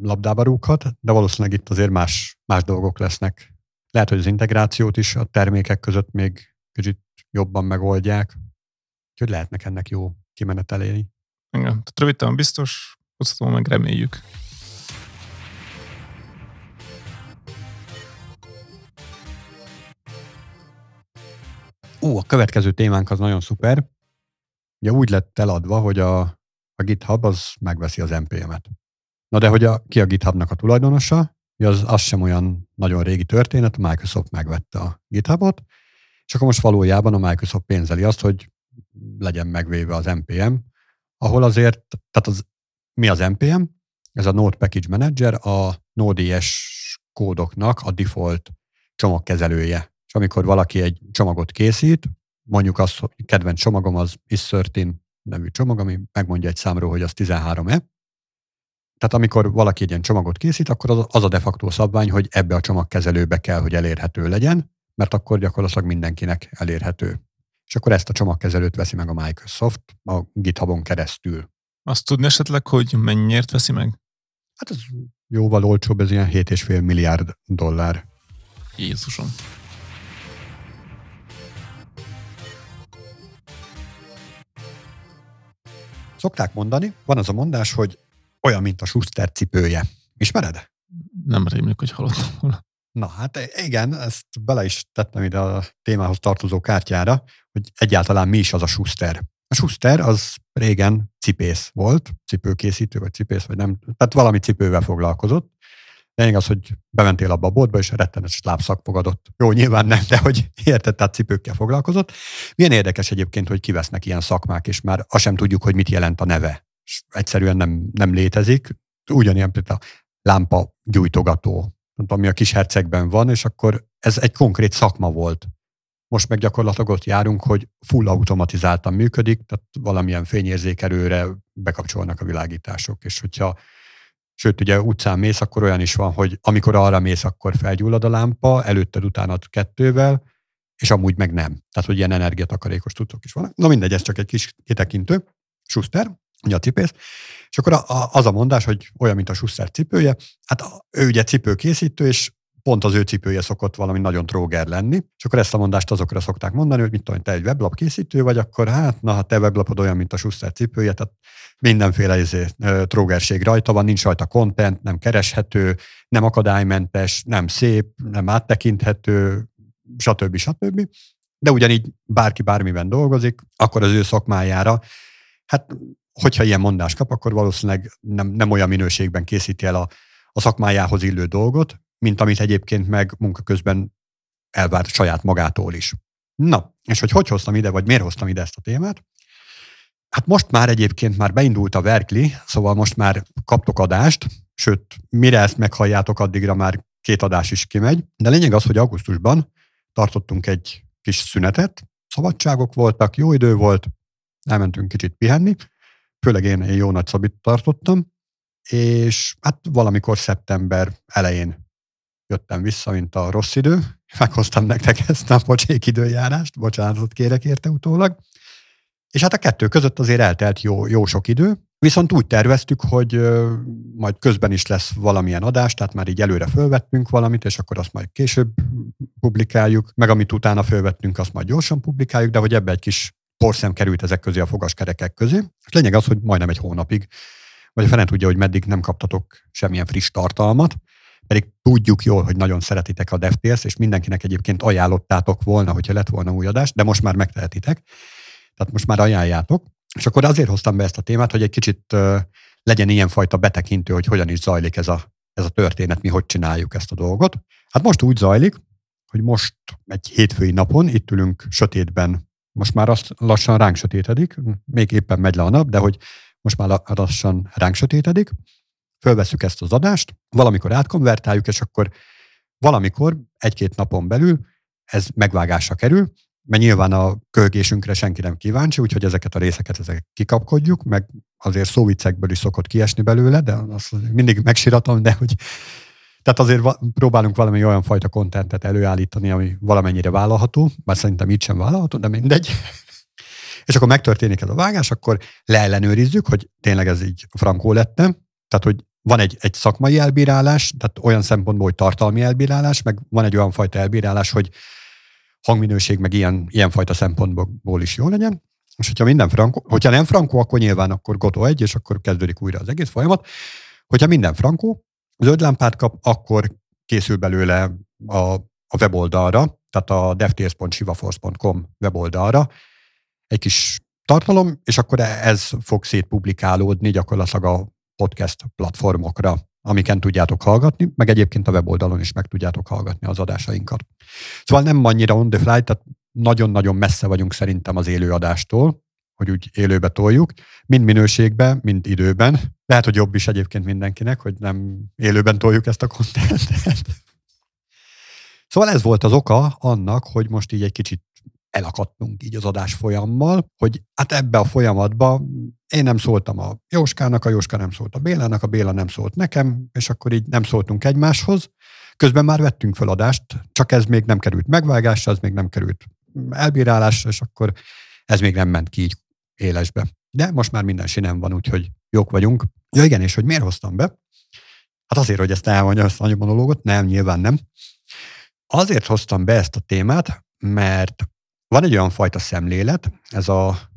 labdába rúghat, de valószínűleg itt azért más, más dolgok lesznek. Lehet, hogy az integrációt is a termékek között még kicsit jobban megoldják, úgyhogy lehetnek ennek jó kimeneteléni. Igen, tehát röviden biztos, hosszatban meg reméljük. Ó, a következő témánk az nagyon szuper. Ugye úgy lett eladva, hogy a, a GitHub az megveszi az NPM-et. Na de hogy a, ki a GitHubnak a tulajdonosa, az, az sem olyan nagyon régi történet, a Microsoft megvette a GitHubot, és akkor most valójában a Microsoft pénzeli azt, hogy legyen megvéve az NPM, ahol azért, tehát az, mi az NPM? Ez a Node Package Manager, a Node.js kódoknak a default csomagkezelője. És amikor valaki egy csomagot készít, mondjuk azt, hogy kedvenc csomagom az is13 nevű csomag, ami megmondja egy számról, hogy az 13-e, tehát amikor valaki egy ilyen csomagot készít, akkor az, az a de facto szabvány, hogy ebbe a csomagkezelőbe kell, hogy elérhető legyen, mert akkor gyakorlatilag mindenkinek elérhető. És akkor ezt a csomagkezelőt veszi meg a Microsoft a GitHubon keresztül. Azt tudni esetleg, hogy mennyiért veszi meg? Hát ez jóval olcsóbb, ez ilyen 7,5 milliárd dollár. Jézusom. Szokták mondani, van az a mondás, hogy olyan, mint a Schuster cipője. Ismered? Nem rémlik, hogy hallottam volna. Na hát igen, ezt bele is tettem ide a témához tartozó kártyára, hogy egyáltalán mi is az a Schuster. A Schuster az régen cipész volt, cipőkészítő, vagy cipész, vagy nem, tehát valami cipővel foglalkozott. Lényeg az, hogy bementél abba a boltba, és rettenetes lábszak fogadott. Jó, nyilván nem, de hogy érted, tehát cipőkkel foglalkozott. Milyen érdekes egyébként, hogy kivesznek ilyen szakmák, és már azt sem tudjuk, hogy mit jelent a neve és egyszerűen nem, nem létezik. Ugyanilyen például a lámpa gyújtogató, ami a kis hercegben van, és akkor ez egy konkrét szakma volt. Most meg gyakorlatilag ott járunk, hogy full automatizáltan működik, tehát valamilyen fényérzékelőre bekapcsolnak a világítások, és hogyha Sőt, ugye utcán mész, akkor olyan is van, hogy amikor arra mész, akkor felgyullad a lámpa, előtted, utánad kettővel, és amúgy meg nem. Tehát, hogy ilyen energiatakarékos tudtok is vannak. Na mindegy, ez csak egy kis kitekintő. Schuster ugye a cipész, és akkor a, a, az a mondás, hogy olyan, mint a Schuster cipője, hát a, ő ugye cipőkészítő, és pont az ő cipője szokott valami nagyon tróger lenni, és akkor ezt a mondást azokra szokták mondani, hogy mit tudom, te egy weblap készítő vagy, akkor hát, na, hát te weblapod olyan, mint a Schuster cipője, tehát mindenféle izé, trógerség rajta van, nincs rajta content, nem kereshető, nem akadálymentes, nem szép, nem áttekinthető, stb. stb. De ugyanígy bárki bármiben dolgozik, akkor az ő szakmájára, hát hogyha ilyen mondást kap, akkor valószínűleg nem, nem olyan minőségben készíti el a, a szakmájához illő dolgot, mint amit egyébként meg munka közben elvárt saját magától is. Na, és hogy hogy hoztam ide, vagy miért hoztam ide ezt a témát? Hát most már egyébként már beindult a Verkli, szóval most már kaptok adást, sőt, mire ezt meghalljátok, addigra már két adás is kimegy. De lényeg az, hogy augusztusban tartottunk egy kis szünetet, szabadságok voltak, jó idő volt, elmentünk kicsit pihenni, főleg én, én jó nagy szabit tartottam, és hát valamikor szeptember elején jöttem vissza, mint a rossz idő. Meghoztam nektek ezt a pocsék időjárást, bocsánatot kérek érte utólag. És hát a kettő között azért eltelt jó, jó sok idő, viszont úgy terveztük, hogy majd közben is lesz valamilyen adás, tehát már így előre fölvettünk valamit, és akkor azt majd később publikáljuk, meg amit utána fölvettünk, azt majd gyorsan publikáljuk, de hogy ebbe egy kis porszem került ezek közé a fogaskerekek közé. És lényeg az, hogy majdnem egy hónapig, vagy a fene tudja, hogy meddig nem kaptatok semmilyen friss tartalmat, pedig tudjuk jól, hogy nagyon szeretitek a DevTales, és mindenkinek egyébként ajánlottátok volna, hogyha lett volna új adás, de most már megtehetitek. Tehát most már ajánljátok. És akkor azért hoztam be ezt a témát, hogy egy kicsit uh, legyen ilyenfajta betekintő, hogy hogyan is zajlik ez a, ez a történet, mi hogy csináljuk ezt a dolgot. Hát most úgy zajlik, hogy most egy hétfői napon itt ülünk sötétben, most már azt lassan ránk sötétedik, még éppen megy le a nap, de hogy most már lassan ránk sötétedik, fölveszük ezt az adást, valamikor átkonvertáljuk, és akkor valamikor egy-két napon belül ez megvágásra kerül, mert nyilván a kölgésünkre senki nem kíváncsi, úgyhogy ezeket a részeket ezek kikapkodjuk, meg azért szóvicekből is szokott kiesni belőle, de azt mindig megsiratom, de hogy tehát azért próbálunk valami olyan fajta kontentet előállítani, ami valamennyire vállalható, bár szerintem így sem vállalható, de mindegy. És akkor megtörténik ez a vágás, akkor leellenőrizzük, hogy tényleg ez így frankó lettem, tehát hogy van egy, egy szakmai elbírálás, tehát olyan szempontból, hogy tartalmi elbírálás, meg van egy olyan fajta elbírálás, hogy hangminőség, meg ilyen, ilyen fajta szempontból is jó legyen. És hogyha minden frankó, hogyha nem frankó, akkor nyilván akkor Goto egy, és akkor kezdődik újra az egész folyamat. Hogyha minden frankó, zöld lámpát kap, akkor készül belőle a, a weboldalra, tehát a devtales.sivaforce.com weboldalra egy kis tartalom, és akkor ez fog szétpublikálódni gyakorlatilag a podcast platformokra, amiken tudjátok hallgatni, meg egyébként a weboldalon is meg tudjátok hallgatni az adásainkat. Szóval nem annyira on the fly, tehát nagyon-nagyon messze vagyunk szerintem az élőadástól, hogy úgy élőbe toljuk, mind minőségben, mind időben. Lehet, hogy jobb is egyébként mindenkinek, hogy nem élőben toljuk ezt a kontentet. Szóval ez volt az oka annak, hogy most így egy kicsit elakadtunk így az adás folyammal, hogy hát ebbe a folyamatba én nem szóltam a Jóskának, a Jóska nem szólt a Bélának, a Béla nem szólt nekem, és akkor így nem szóltunk egymáshoz. Közben már vettünk fel adást, csak ez még nem került megvágásra, ez még nem került elbírálásra, és akkor ez még nem ment ki így élesbe. De most már minden sinem van, úgyhogy jók vagyunk. Ja igen, és hogy miért hoztam be? Hát azért, hogy ezt elmondja ezt a monológot, nem, nyilván nem. Azért hoztam be ezt a témát, mert van egy olyan fajta szemlélet, ez a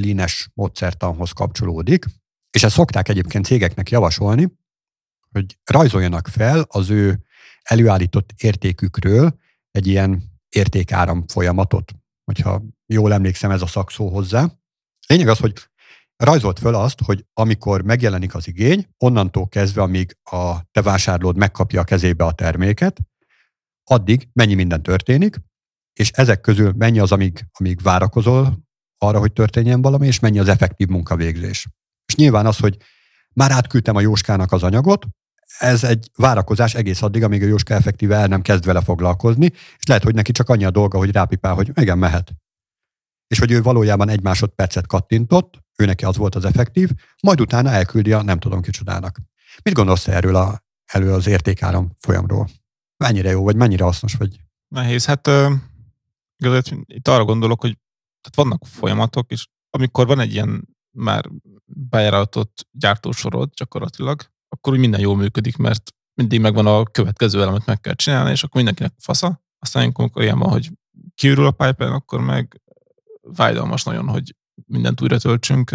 línes módszertanhoz kapcsolódik, és ezt szokták egyébként cégeknek javasolni, hogy rajzoljanak fel az ő előállított értékükről egy ilyen értékáram folyamatot, hogyha jól emlékszem ez a szakszó hozzá. Lényeg az, hogy rajzolt föl azt, hogy amikor megjelenik az igény, onnantól kezdve, amíg a te vásárlód megkapja a kezébe a terméket, addig mennyi minden történik, és ezek közül mennyi az, amíg, amíg várakozol arra, hogy történjen valami, és mennyi az effektív munkavégzés. És nyilván az, hogy már átküldtem a Jóskának az anyagot, ez egy várakozás egész addig, amíg a Jóska effektíve el nem kezd vele foglalkozni, és lehet, hogy neki csak annyi a dolga, hogy rápipál, hogy igen, mehet. És hogy ő valójában egy másodpercet kattintott, ő neki az volt az effektív, majd utána elküldi a nem tudom kicsodának. Mit gondolsz erről a, elő az értékáram folyamról? Mennyire jó, vagy mennyire hasznos, vagy? Nehéz. Hát Igazából itt arra gondolok, hogy tehát vannak folyamatok, és amikor van egy ilyen már bejáratott gyártósorod gyakorlatilag, akkor úgy minden jól működik, mert mindig megvan a következő elemet meg kell csinálni, és akkor mindenkinek fasza. Aztán amikor ilyen van, hogy kiürül a pipeline, akkor meg vájdalmas nagyon, hogy mindent újra töltsünk.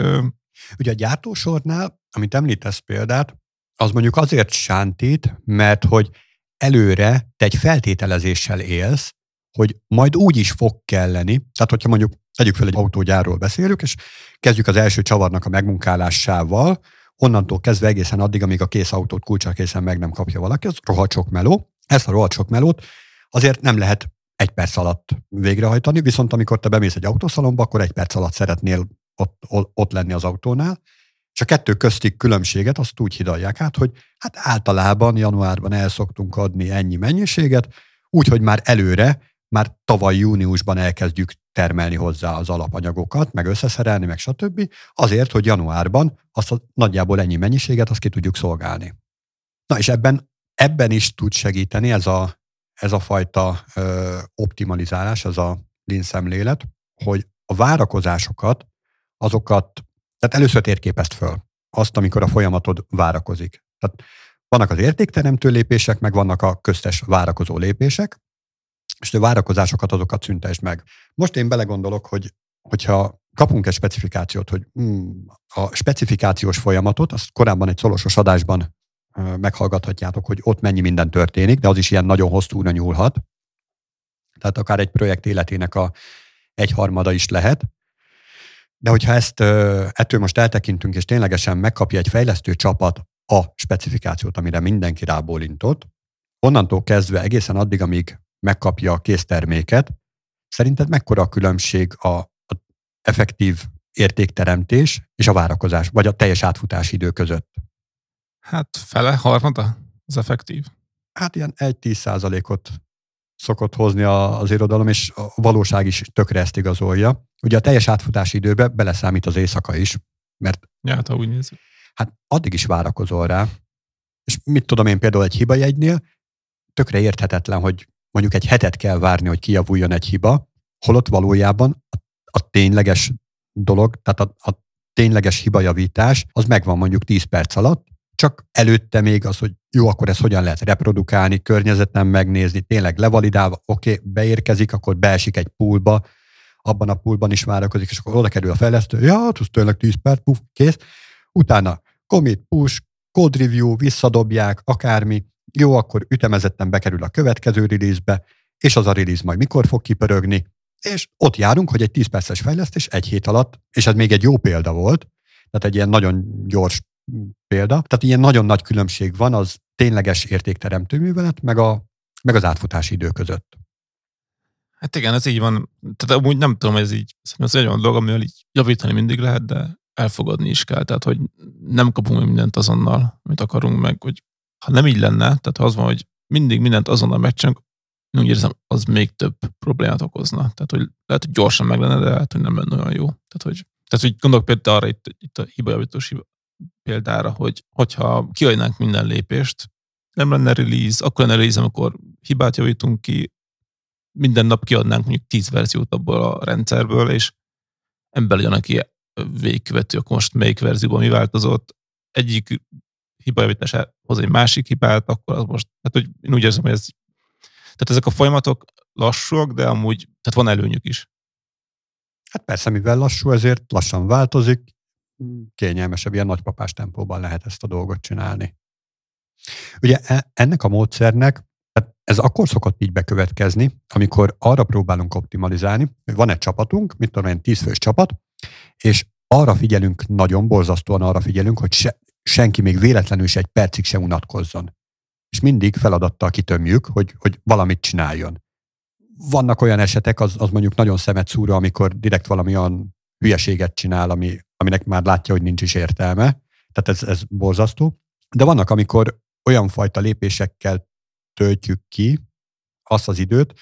Ugye a gyártósornál, amit említesz példát, az mondjuk azért sántít, mert hogy előre te egy feltételezéssel élsz, hogy majd úgy is fog kelleni, tehát hogyha mondjuk tegyük fel egy autógyárról beszélünk, és kezdjük az első csavarnak a megmunkálásával, onnantól kezdve egészen addig, amíg a kész autót kulcsal készen meg nem kapja valaki, az rohadt sok meló. Ezt a rohadt sok melót azért nem lehet egy perc alatt végrehajtani, viszont amikor te bemész egy autószalomba, akkor egy perc alatt szeretnél ott, ott lenni az autónál, és a kettő közti különbséget azt úgy hidalják át, hogy hát általában januárban el szoktunk adni ennyi mennyiséget, úgyhogy már előre már tavaly júniusban elkezdjük termelni hozzá az alapanyagokat, meg összeszerelni, meg stb. Azért, hogy januárban azt a nagyjából ennyi mennyiséget azt ki tudjuk szolgálni. Na és ebben ebben is tud segíteni ez a, ez a fajta ö, optimalizálás, ez a lean szemlélet, hogy a várakozásokat, azokat, tehát először térképezt föl azt, amikor a folyamatod várakozik. Tehát vannak az értékteremtő lépések, meg vannak a köztes várakozó lépések, és a várakozásokat azokat szüntesd meg. Most én belegondolok, hogy hogyha kapunk egy specifikációt, hogy hmm, a specifikációs folyamatot, azt korábban egy szolosos adásban meghallgathatjátok, hogy ott mennyi minden történik, de az is ilyen nagyon hosszúra nyúlhat. Tehát akár egy projekt életének a egyharmada is lehet. De hogyha ezt ettől most eltekintünk, és ténylegesen megkapja egy fejlesztő csapat a specifikációt, amire mindenki rábólintott, onnantól kezdve egészen addig, amíg megkapja a készterméket, szerinted mekkora a különbség a, a effektív értékteremtés és a várakozás, vagy a teljes átfutási idő között? Hát fele, harmada az effektív. Hát ilyen 1-10 százalékot szokott hozni az irodalom, és a valóság is tökre ezt igazolja. Ugye a teljes átfutási időbe beleszámít az éjszaka is, mert ja, hát ha úgy nézzük. Hát addig is várakozol rá. És mit tudom én például egy hibajegynél, tökre érthetetlen, hogy mondjuk egy hetet kell várni, hogy kijavuljon egy hiba, holott valójában a, a tényleges dolog, tehát a, a tényleges hibajavítás, az megvan mondjuk 10 perc alatt, csak előtte még az, hogy jó, akkor ezt hogyan lehet reprodukálni, környezeten megnézni, tényleg levalidálva, oké, okay, beérkezik, akkor beesik egy poolba, abban a poolban is várakozik, és akkor oda kerül a fejlesztő, ja, hát az tényleg 10 perc, puf, kész. Utána commit, push, code review, visszadobják, akármi, jó, akkor ütemezetten bekerül a következő release-be, és az a release majd mikor fog kipörögni, és ott járunk, hogy egy 10 perces fejlesztés egy hét alatt, és ez még egy jó példa volt, tehát egy ilyen nagyon gyors példa. Tehát ilyen nagyon nagy különbség van az tényleges értékteremtő művelet, meg, a, meg az átfutási idő között. Hát igen, ez így van. Tehát amúgy nem tudom, ez így, ez egy olyan dolog, amivel így javítani mindig lehet, de elfogadni is kell. Tehát, hogy nem kapunk mindent azonnal, amit akarunk meg, hogy ha nem így lenne, tehát ha az van, hogy mindig mindent azonnal megcsinálunk, én úgy érzem, az még több problémát okozna. Tehát, hogy lehet, hogy gyorsan meg lenne, de lehet, hogy nem lenne olyan jó. Tehát, hogy, tehát, hogy gondolok például arra itt, itt a hibajavítós példára, hogy hogyha kiadnánk minden lépést, nem lenne release, akkor lenne release, amikor hibát javítunk ki, minden nap kiadnánk mondjuk 10 verziót abból a rendszerből, és ember legyen, aki végkövető, akkor most melyik verzióban mi változott, egyik hibajavítás hoz egy másik hibát, akkor az most, tehát hogy én úgy érzem, hogy ez, tehát ezek a folyamatok lassúak, de amúgy, tehát van előnyük is. Hát persze, mivel lassú, ezért lassan változik, kényelmesebb, ilyen nagypapás tempóban lehet ezt a dolgot csinálni. Ugye e, ennek a módszernek, ez akkor szokott így bekövetkezni, amikor arra próbálunk optimalizálni, hogy van egy csapatunk, mit tudom én, tízfős csapat, és arra figyelünk, nagyon borzasztóan arra figyelünk, hogy se, senki még véletlenül se egy percig sem unatkozzon. És mindig feladattal kitömjük, hogy, hogy valamit csináljon. Vannak olyan esetek, az, az mondjuk nagyon szemet szúra, amikor direkt valami olyan hülyeséget csinál, ami, aminek már látja, hogy nincs is értelme. Tehát ez, ez borzasztó. De vannak, amikor olyan fajta lépésekkel töltjük ki azt az időt,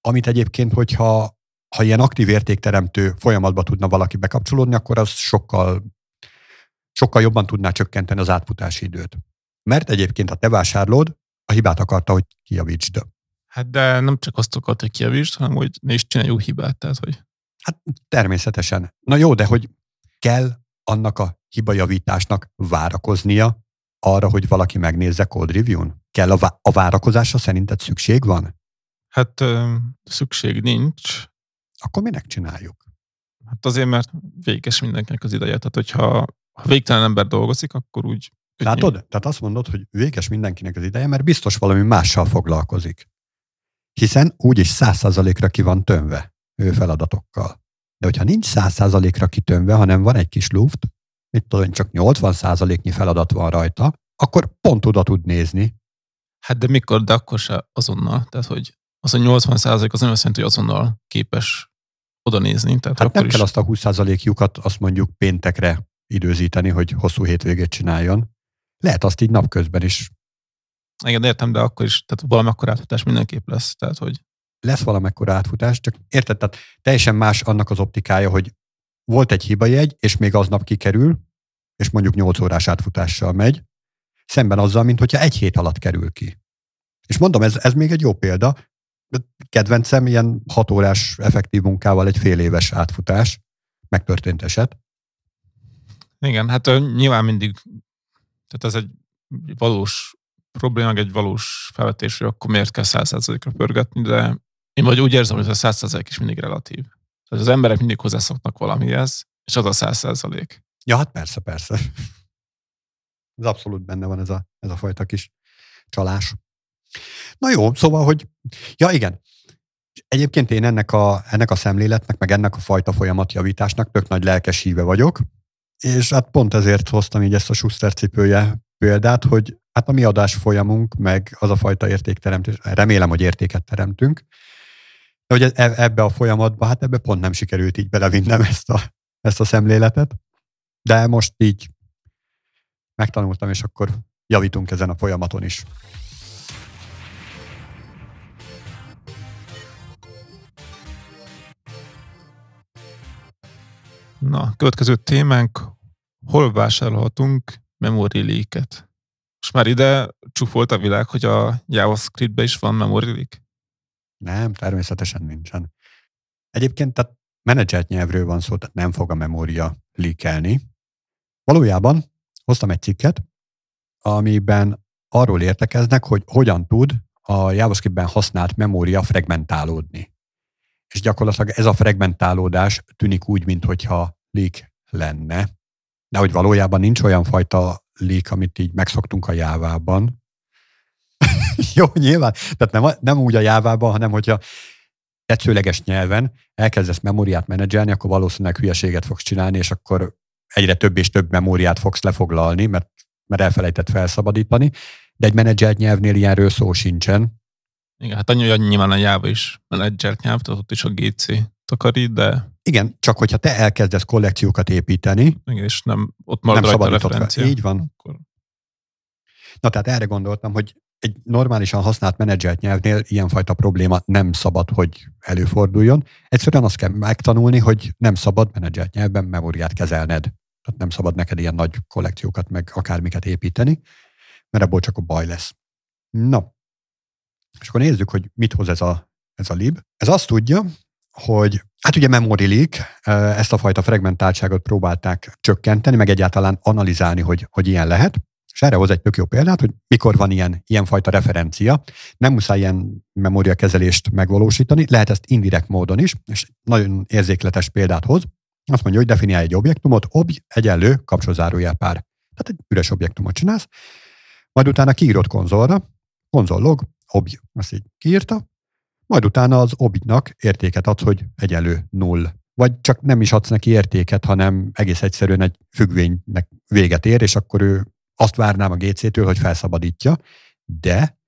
amit egyébként, hogyha ha ilyen aktív értékteremtő folyamatba tudna valaki bekapcsolódni, akkor az sokkal, sokkal jobban tudná csökkenteni az átfutási időt. Mert egyébként, ha te vásárlod, a hibát akarta, hogy kijavítsd. Hát de nem csak azt akarta, hogy kijavítsd, hanem hogy ne is csinálj jó hibát. Tehát, hogy... Hát természetesen. Na jó, de hogy kell annak a hibajavításnak várakoznia arra, hogy valaki megnézze code review-n? Kell a, vá- a várakozásra szerinted szükség van? Hát ö, szükség nincs. Akkor minek csináljuk? Hát azért, mert véges mindenkinek az ideje. Tehát, hogyha ha végtelen ember dolgozik, akkor úgy... Látod? Tehát azt mondod, hogy véges mindenkinek az ideje, mert biztos valami mással foglalkozik. Hiszen úgyis száz százalékra ki van tömve ő feladatokkal. De hogyha nincs 100%-ra kitönve, hanem van egy kis luft, mit tudom, csak 80%-nyi feladat van rajta, akkor pont oda tud nézni. Hát de mikor, de akkor se azonnal. Tehát, hogy az a 80 százalék az nem azt jelenti, hogy azonnal képes oda nézni. Tehát hát akkor nem is... kell azt a 20% lyukat azt mondjuk péntekre időzíteni, hogy hosszú hétvégét csináljon. Lehet azt így napközben is. Igen, értem, de akkor is, tehát valami akkor áthatás mindenképp lesz. Tehát, hogy lesz valamekkora átfutás, csak érted, tehát teljesen más annak az optikája, hogy volt egy hibajegy, és még aznap kikerül, és mondjuk 8 órás átfutással megy, szemben azzal, mint hogyha egy hét alatt kerül ki. És mondom, ez, ez még egy jó példa. Kedvencem ilyen hat órás effektív munkával egy fél éves átfutás, megtörtént eset. Igen, hát nyilván mindig, tehát ez egy valós probléma, egy valós felvetés, hogy akkor miért kell százszerzalékra pörgetni, de én vagy úgy érzem, hogy a százszerzalék is mindig relatív. Tehát az emberek mindig hozzászoknak valamihez, és az a százszerzalék. Ja, hát persze, persze. Ez abszolút benne van ez a, ez a fajta kis csalás. Na jó, szóval, hogy ja igen, Egyébként én ennek a, ennek a szemléletnek, meg ennek a fajta folyamatjavításnak tök nagy lelkes híve vagyok, és hát pont ezért hoztam így ezt a Schuster cipője példát, hogy hát a mi adás folyamunk, meg az a fajta értékteremtés, remélem, hogy értéket teremtünk, de hogy e, ebbe a folyamatba, hát ebbe pont nem sikerült így belevinnem ezt a, ezt a szemléletet, de most így megtanultam, és akkor javítunk ezen a folyamaton is. Na, következő témánk, hol vásárolhatunk memory leak-et? És már ide csúfolt a világ, hogy a JavaScript-be is van memory leak? Nem, természetesen nincsen. Egyébként tehát menedzselt nyelvről van szó, tehát nem fog a memória leakelni. Valójában hoztam egy cikket, amiben arról értekeznek, hogy hogyan tud a JavaScript-ben használt memória fragmentálódni. És gyakorlatilag ez a fragmentálódás tűnik úgy, mintha leak lenne, de hogy valójában nincs olyan fajta leak, amit így megszoktunk a jávában. Jó, nyilván, tehát nem, nem úgy a jávában, hanem hogyha tetszőleges nyelven elkezdesz memóriát menedzselni, akkor valószínűleg hülyeséget fogsz csinálni, és akkor egyre több és több memóriát fogsz lefoglalni, mert, mert elfelejtett felszabadítani, de egy menedzselt nyelvnél ilyenről szó sincsen. Igen, hát annyi, hogy nyilván a Java is menedzselt nyelv, tehát ott is a GC takarít, de... Igen, csak hogyha te elkezdesz kollekciókat építeni, Igen, és nem, ott marad nem referencia. Fel. Így van. Akkor... Na tehát erre gondoltam, hogy egy normálisan használt menedzselt nyelvnél ilyenfajta probléma nem szabad, hogy előforduljon. Egyszerűen azt kell megtanulni, hogy nem szabad menedzselt nyelvben memóriát kezelned. Tehát nem szabad neked ilyen nagy kollekciókat, meg akármiket építeni, mert abból csak a baj lesz. Na, és akkor nézzük, hogy mit hoz ez a, ez a lib. Ez azt tudja, hogy hát ugye memory leak, ezt a fajta fragmentáltságot próbálták csökkenteni, meg egyáltalán analizálni, hogy, hogy ilyen lehet. És erre hoz egy tök jó példát, hogy mikor van ilyen, ilyen fajta referencia. Nem muszáj ilyen memóriakezelést megvalósítani, lehet ezt indirekt módon is, és nagyon érzékletes példát hoz. Azt mondja, hogy definiálj egy objektumot, obj egyenlő kapcsolzárójel pár. Tehát egy üres objektumot csinálsz, majd utána kiírod konzolra, konzol log, obj, azt így kiírta, majd utána az obj-nak értéket adsz, hogy egyenlő null. Vagy csak nem is adsz neki értéket, hanem egész egyszerűen egy függvénynek véget ér, és akkor ő azt várnám a GC-től, hogy felszabadítja, de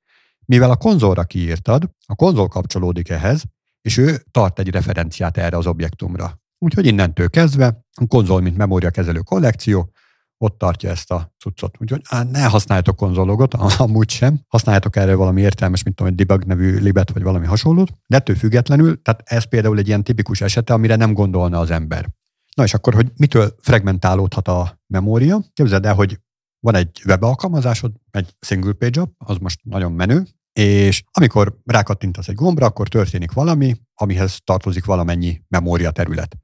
mivel a konzolra kiírtad, a konzol kapcsolódik ehhez, és ő tart egy referenciát erre az objektumra. Úgyhogy innentől kezdve a konzol, mint memóriakezelő kollekció, ott tartja ezt a cuccot. Úgyhogy á, ne használjatok konzologot, amúgy sem. Használjatok erre valami értelmes, mint tudom, egy debug nevű libet, vagy valami hasonlót. De ettől függetlenül, tehát ez például egy ilyen tipikus esete, amire nem gondolna az ember. Na és akkor, hogy mitől fragmentálódhat a memória? Képzeld el, hogy van egy web alkalmazásod, egy single page app, az most nagyon menő, és amikor rákattintasz egy gombra, akkor történik valami, amihez tartozik valamennyi memória terület.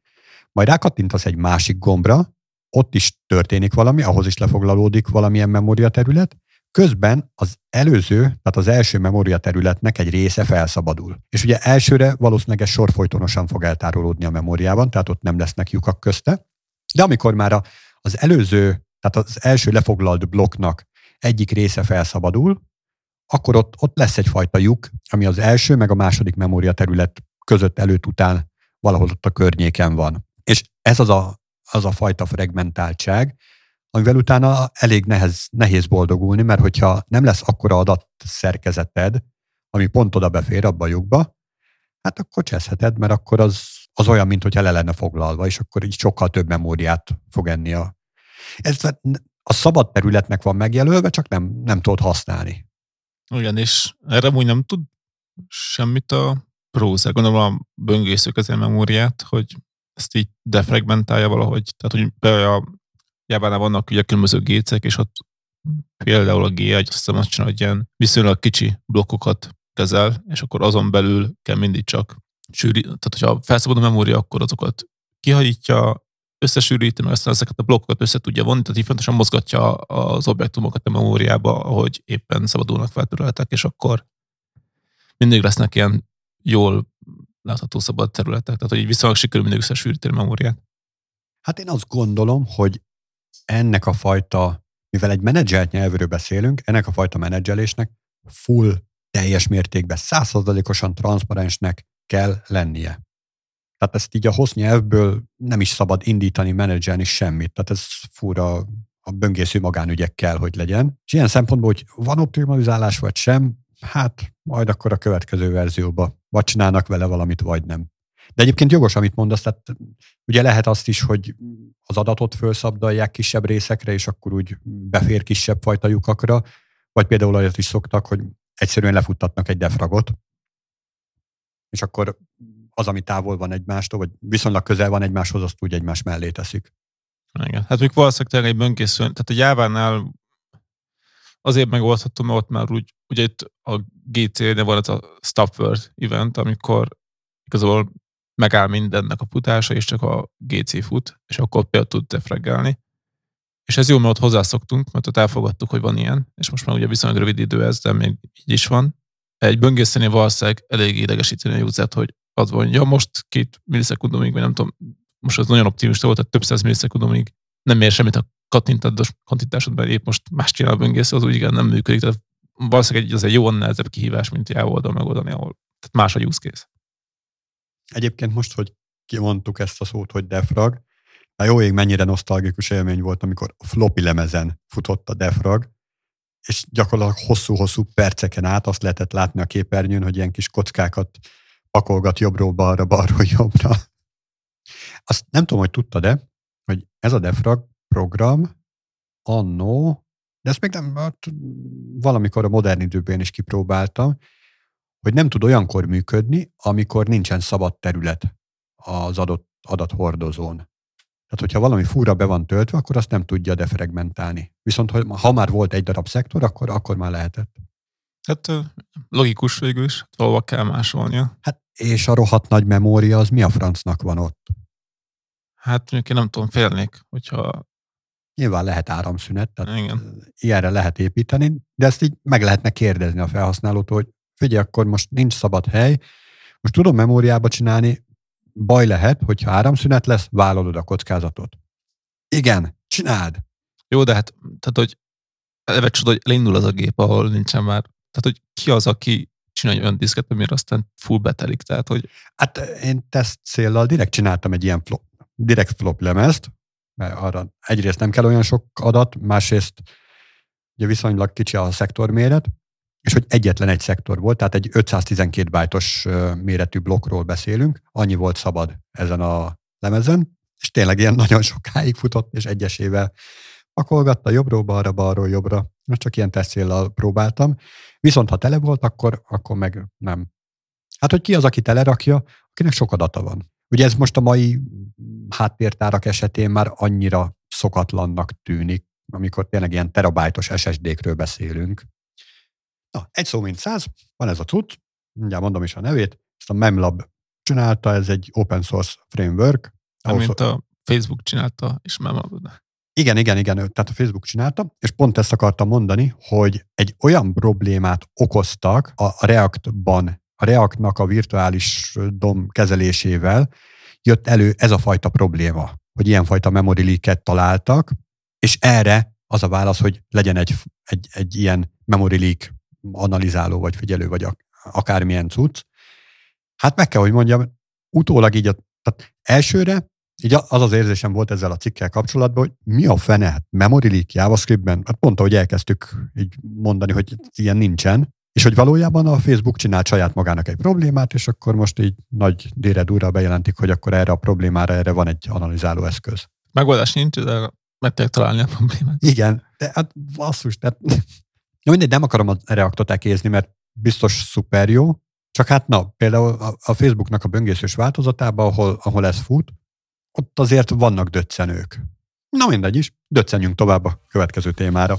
Majd rákattintasz egy másik gombra, ott is történik valami, ahhoz is lefoglalódik valamilyen memória terület, közben az előző, tehát az első memória területnek egy része felszabadul. És ugye elsőre valószínűleg ez sorfolytonosan fog eltárolódni a memóriában, tehát ott nem lesznek lyukak közte, de amikor már az előző, tehát az első lefoglalt blokknak egyik része felszabadul, akkor ott, ott lesz egyfajta lyuk, ami az első meg a második memória terület között előtt után valahol ott a környéken van. És ez az a az a fajta fragmentáltság, amivel utána elég nehez, nehéz boldogulni, mert hogyha nem lesz akkora adatszerkezeted, ami pont oda befér abba a lyukba, hát akkor cseszheted, mert akkor az, az olyan, mint hogyha le lenne foglalva, és akkor így sokkal több memóriát fog enni a... Ez a szabad területnek van megjelölve, csak nem, nem tudod használni. Igen, és erre úgy nem tud semmit a browser. Gondolom a böngészők az memóriát, hogy ezt így defragmentálja valahogy. Tehát, hogy a jávánál vannak ugye különböző gécek, és ott például a G1, azt hiszem azt csinál, hogy ilyen viszonylag kicsi blokkokat kezel, és akkor azon belül kell mindig csak sűri, tehát hogyha felszabad a memória, akkor azokat kihajítja, összesűríti, meg aztán ezeket a blokkokat össze tudja vonni, tehát így fontosan mozgatja az objektumokat a memóriába, ahogy éppen szabadulnak fel és akkor mindig lesznek ilyen jól látható szabad területek, tehát hogy így viszonylag sikerül mindig összesűríteni memóriát. Hát én azt gondolom, hogy ennek a fajta, mivel egy menedzselt nyelvről beszélünk, ennek a fajta menedzselésnek full, teljes mértékben, százszerzalékosan transzparensnek kell lennie. Tehát ezt így a hossz nyelvből nem is szabad indítani, menedzselni semmit. Tehát ez fura a böngésző magánügyek kell, hogy legyen. És ilyen szempontból, hogy van optimalizálás vagy sem, hát majd akkor a következő verzióba vagy csinálnak vele valamit, vagy nem. De egyébként jogos, amit mondasz, tehát ugye lehet azt is, hogy az adatot felszabdalják kisebb részekre, és akkor úgy befér kisebb fajta lyukakra, vagy például olyat is szoktak, hogy egyszerűen lefuttatnak egy defragot, és akkor az, ami távol van egymástól, vagy viszonylag közel van egymáshoz, azt úgy egymás mellé teszik. Igen. Hát még valószínűleg tényleg egy bönkésző, tehát a Jávánál azért megoldható, mert ott már úgy, ugye itt a GC-nél van ez a Stop Word event, amikor igazából megáll mindennek a futása, és csak a GC fut, és akkor például tud defraggelni. És ez jó, mert ott hozzászoktunk, mert ott elfogadtuk, hogy van ilyen, és most már ugye viszonylag rövid idő ez, de még így is van. Egy böngészeni valószínűleg elég idegesíteni a user hogy az van, ja most két millisekundumig, vagy nem tudom, most az nagyon optimista volt, tehát több száz millisekundumig nem ér semmit a kattintásodban, épp most más csinál a böngésző, az úgy igen nem működik, tehát valószínűleg egy, az egy jóan nehezebb kihívás, mint jávoldal megoldani, ahol tehát más a use case. Egyébként most, hogy kimondtuk ezt a szót, hogy defrag, már jó ég mennyire nosztalgikus élmény volt, amikor floppy lemezen futott a defrag, és gyakorlatilag hosszú-hosszú perceken át azt lehetett látni a képernyőn, hogy ilyen kis kockákat pakolgat jobbról balra, balról jobbra. Azt nem tudom, hogy tudtad-e, hogy ez a defrag program annó, de ezt még nem, hát valamikor a modern időben is kipróbáltam, hogy nem tud olyankor működni, amikor nincsen szabad terület az adott adathordozón. Tehát, hogyha valami fúra be van töltve, akkor azt nem tudja defragmentálni. Viszont ha már volt egy darab szektor, akkor, akkor már lehetett. Hát logikus végül is, valahol kell másolnia. Hát és a rohadt nagy memória, az mi a francnak van ott? Hát mondjuk én nem tudom, félnék, hogyha... Nyilván lehet áramszünet, tehát Igen. ilyenre lehet építeni, de ezt így meg lehetne kérdezni a felhasználótól, hogy figyelj, akkor most nincs szabad hely, most tudom memóriába csinálni, baj lehet, hogyha áramszünet lesz, vállalod a kockázatot. Igen, csináld. Jó, de hát, tehát, hogy eleve csoda, hogy elindul az a gép, ahol nincsen már. Tehát, hogy ki az, aki csinálj olyan diszket, amire aztán full betelik. Tehát, hogy... Hát én teszt céllal direkt csináltam egy ilyen flop, direkt flop lemezt, mert arra egyrészt nem kell olyan sok adat, másrészt ugye viszonylag kicsi a szektorméret, és hogy egyetlen egy szektor volt, tehát egy 512 bájtos méretű blokkról beszélünk, annyi volt szabad ezen a lemezen, és tényleg ilyen nagyon sokáig futott, és egyesével pakolgatta jobbról balra, balról jobbra, most csak ilyen teszéllel próbáltam. Viszont ha tele volt, akkor, akkor meg nem. Hát, hogy ki az, aki telerakja, akinek sok adata van. Ugye ez most a mai háttértárak esetén már annyira szokatlannak tűnik, amikor tényleg ilyen terabájtos SSD-kről beszélünk. Na, egy szó mint száz, van ez a cucc, mindjárt mondom is a nevét, ezt a MemLab csinálta, ez egy open source framework. Amint a Facebook csinálta, és MemLab. Igen, igen, igen, tehát a Facebook csinálta, és pont ezt akartam mondani, hogy egy olyan problémát okoztak a React-ban, a React-nak a virtuális DOM kezelésével, jött elő ez a fajta probléma, hogy ilyenfajta memory leak találtak, és erre az a válasz, hogy legyen egy, egy, egy ilyen memory leak analizáló, vagy figyelő, vagy akármilyen cucc. Hát meg kell, hogy mondjam, utólag így, a, tehát elsőre így az az érzésem volt ezzel a cikkel kapcsolatban, hogy mi a fene, hát memory leak JavaScriptben, hát pont ahogy elkezdtük így mondani, hogy ilyen nincsen, és hogy valójában a Facebook csinált saját magának egy problémát, és akkor most így nagy dére durra bejelentik, hogy akkor erre a problémára erre van egy analizáló eszköz. Megoldás nincs, de meg találni a problémát. Igen, de hát basszus, tehát Ja, mindegy, nem akarom a reaktot ekézni, mert biztos szuper jó, csak hát na, például a Facebooknak a böngészős változatában, ahol, ahol ez fut, ott azért vannak döccenők. Na mindegy is, döccenjünk tovább a következő témára.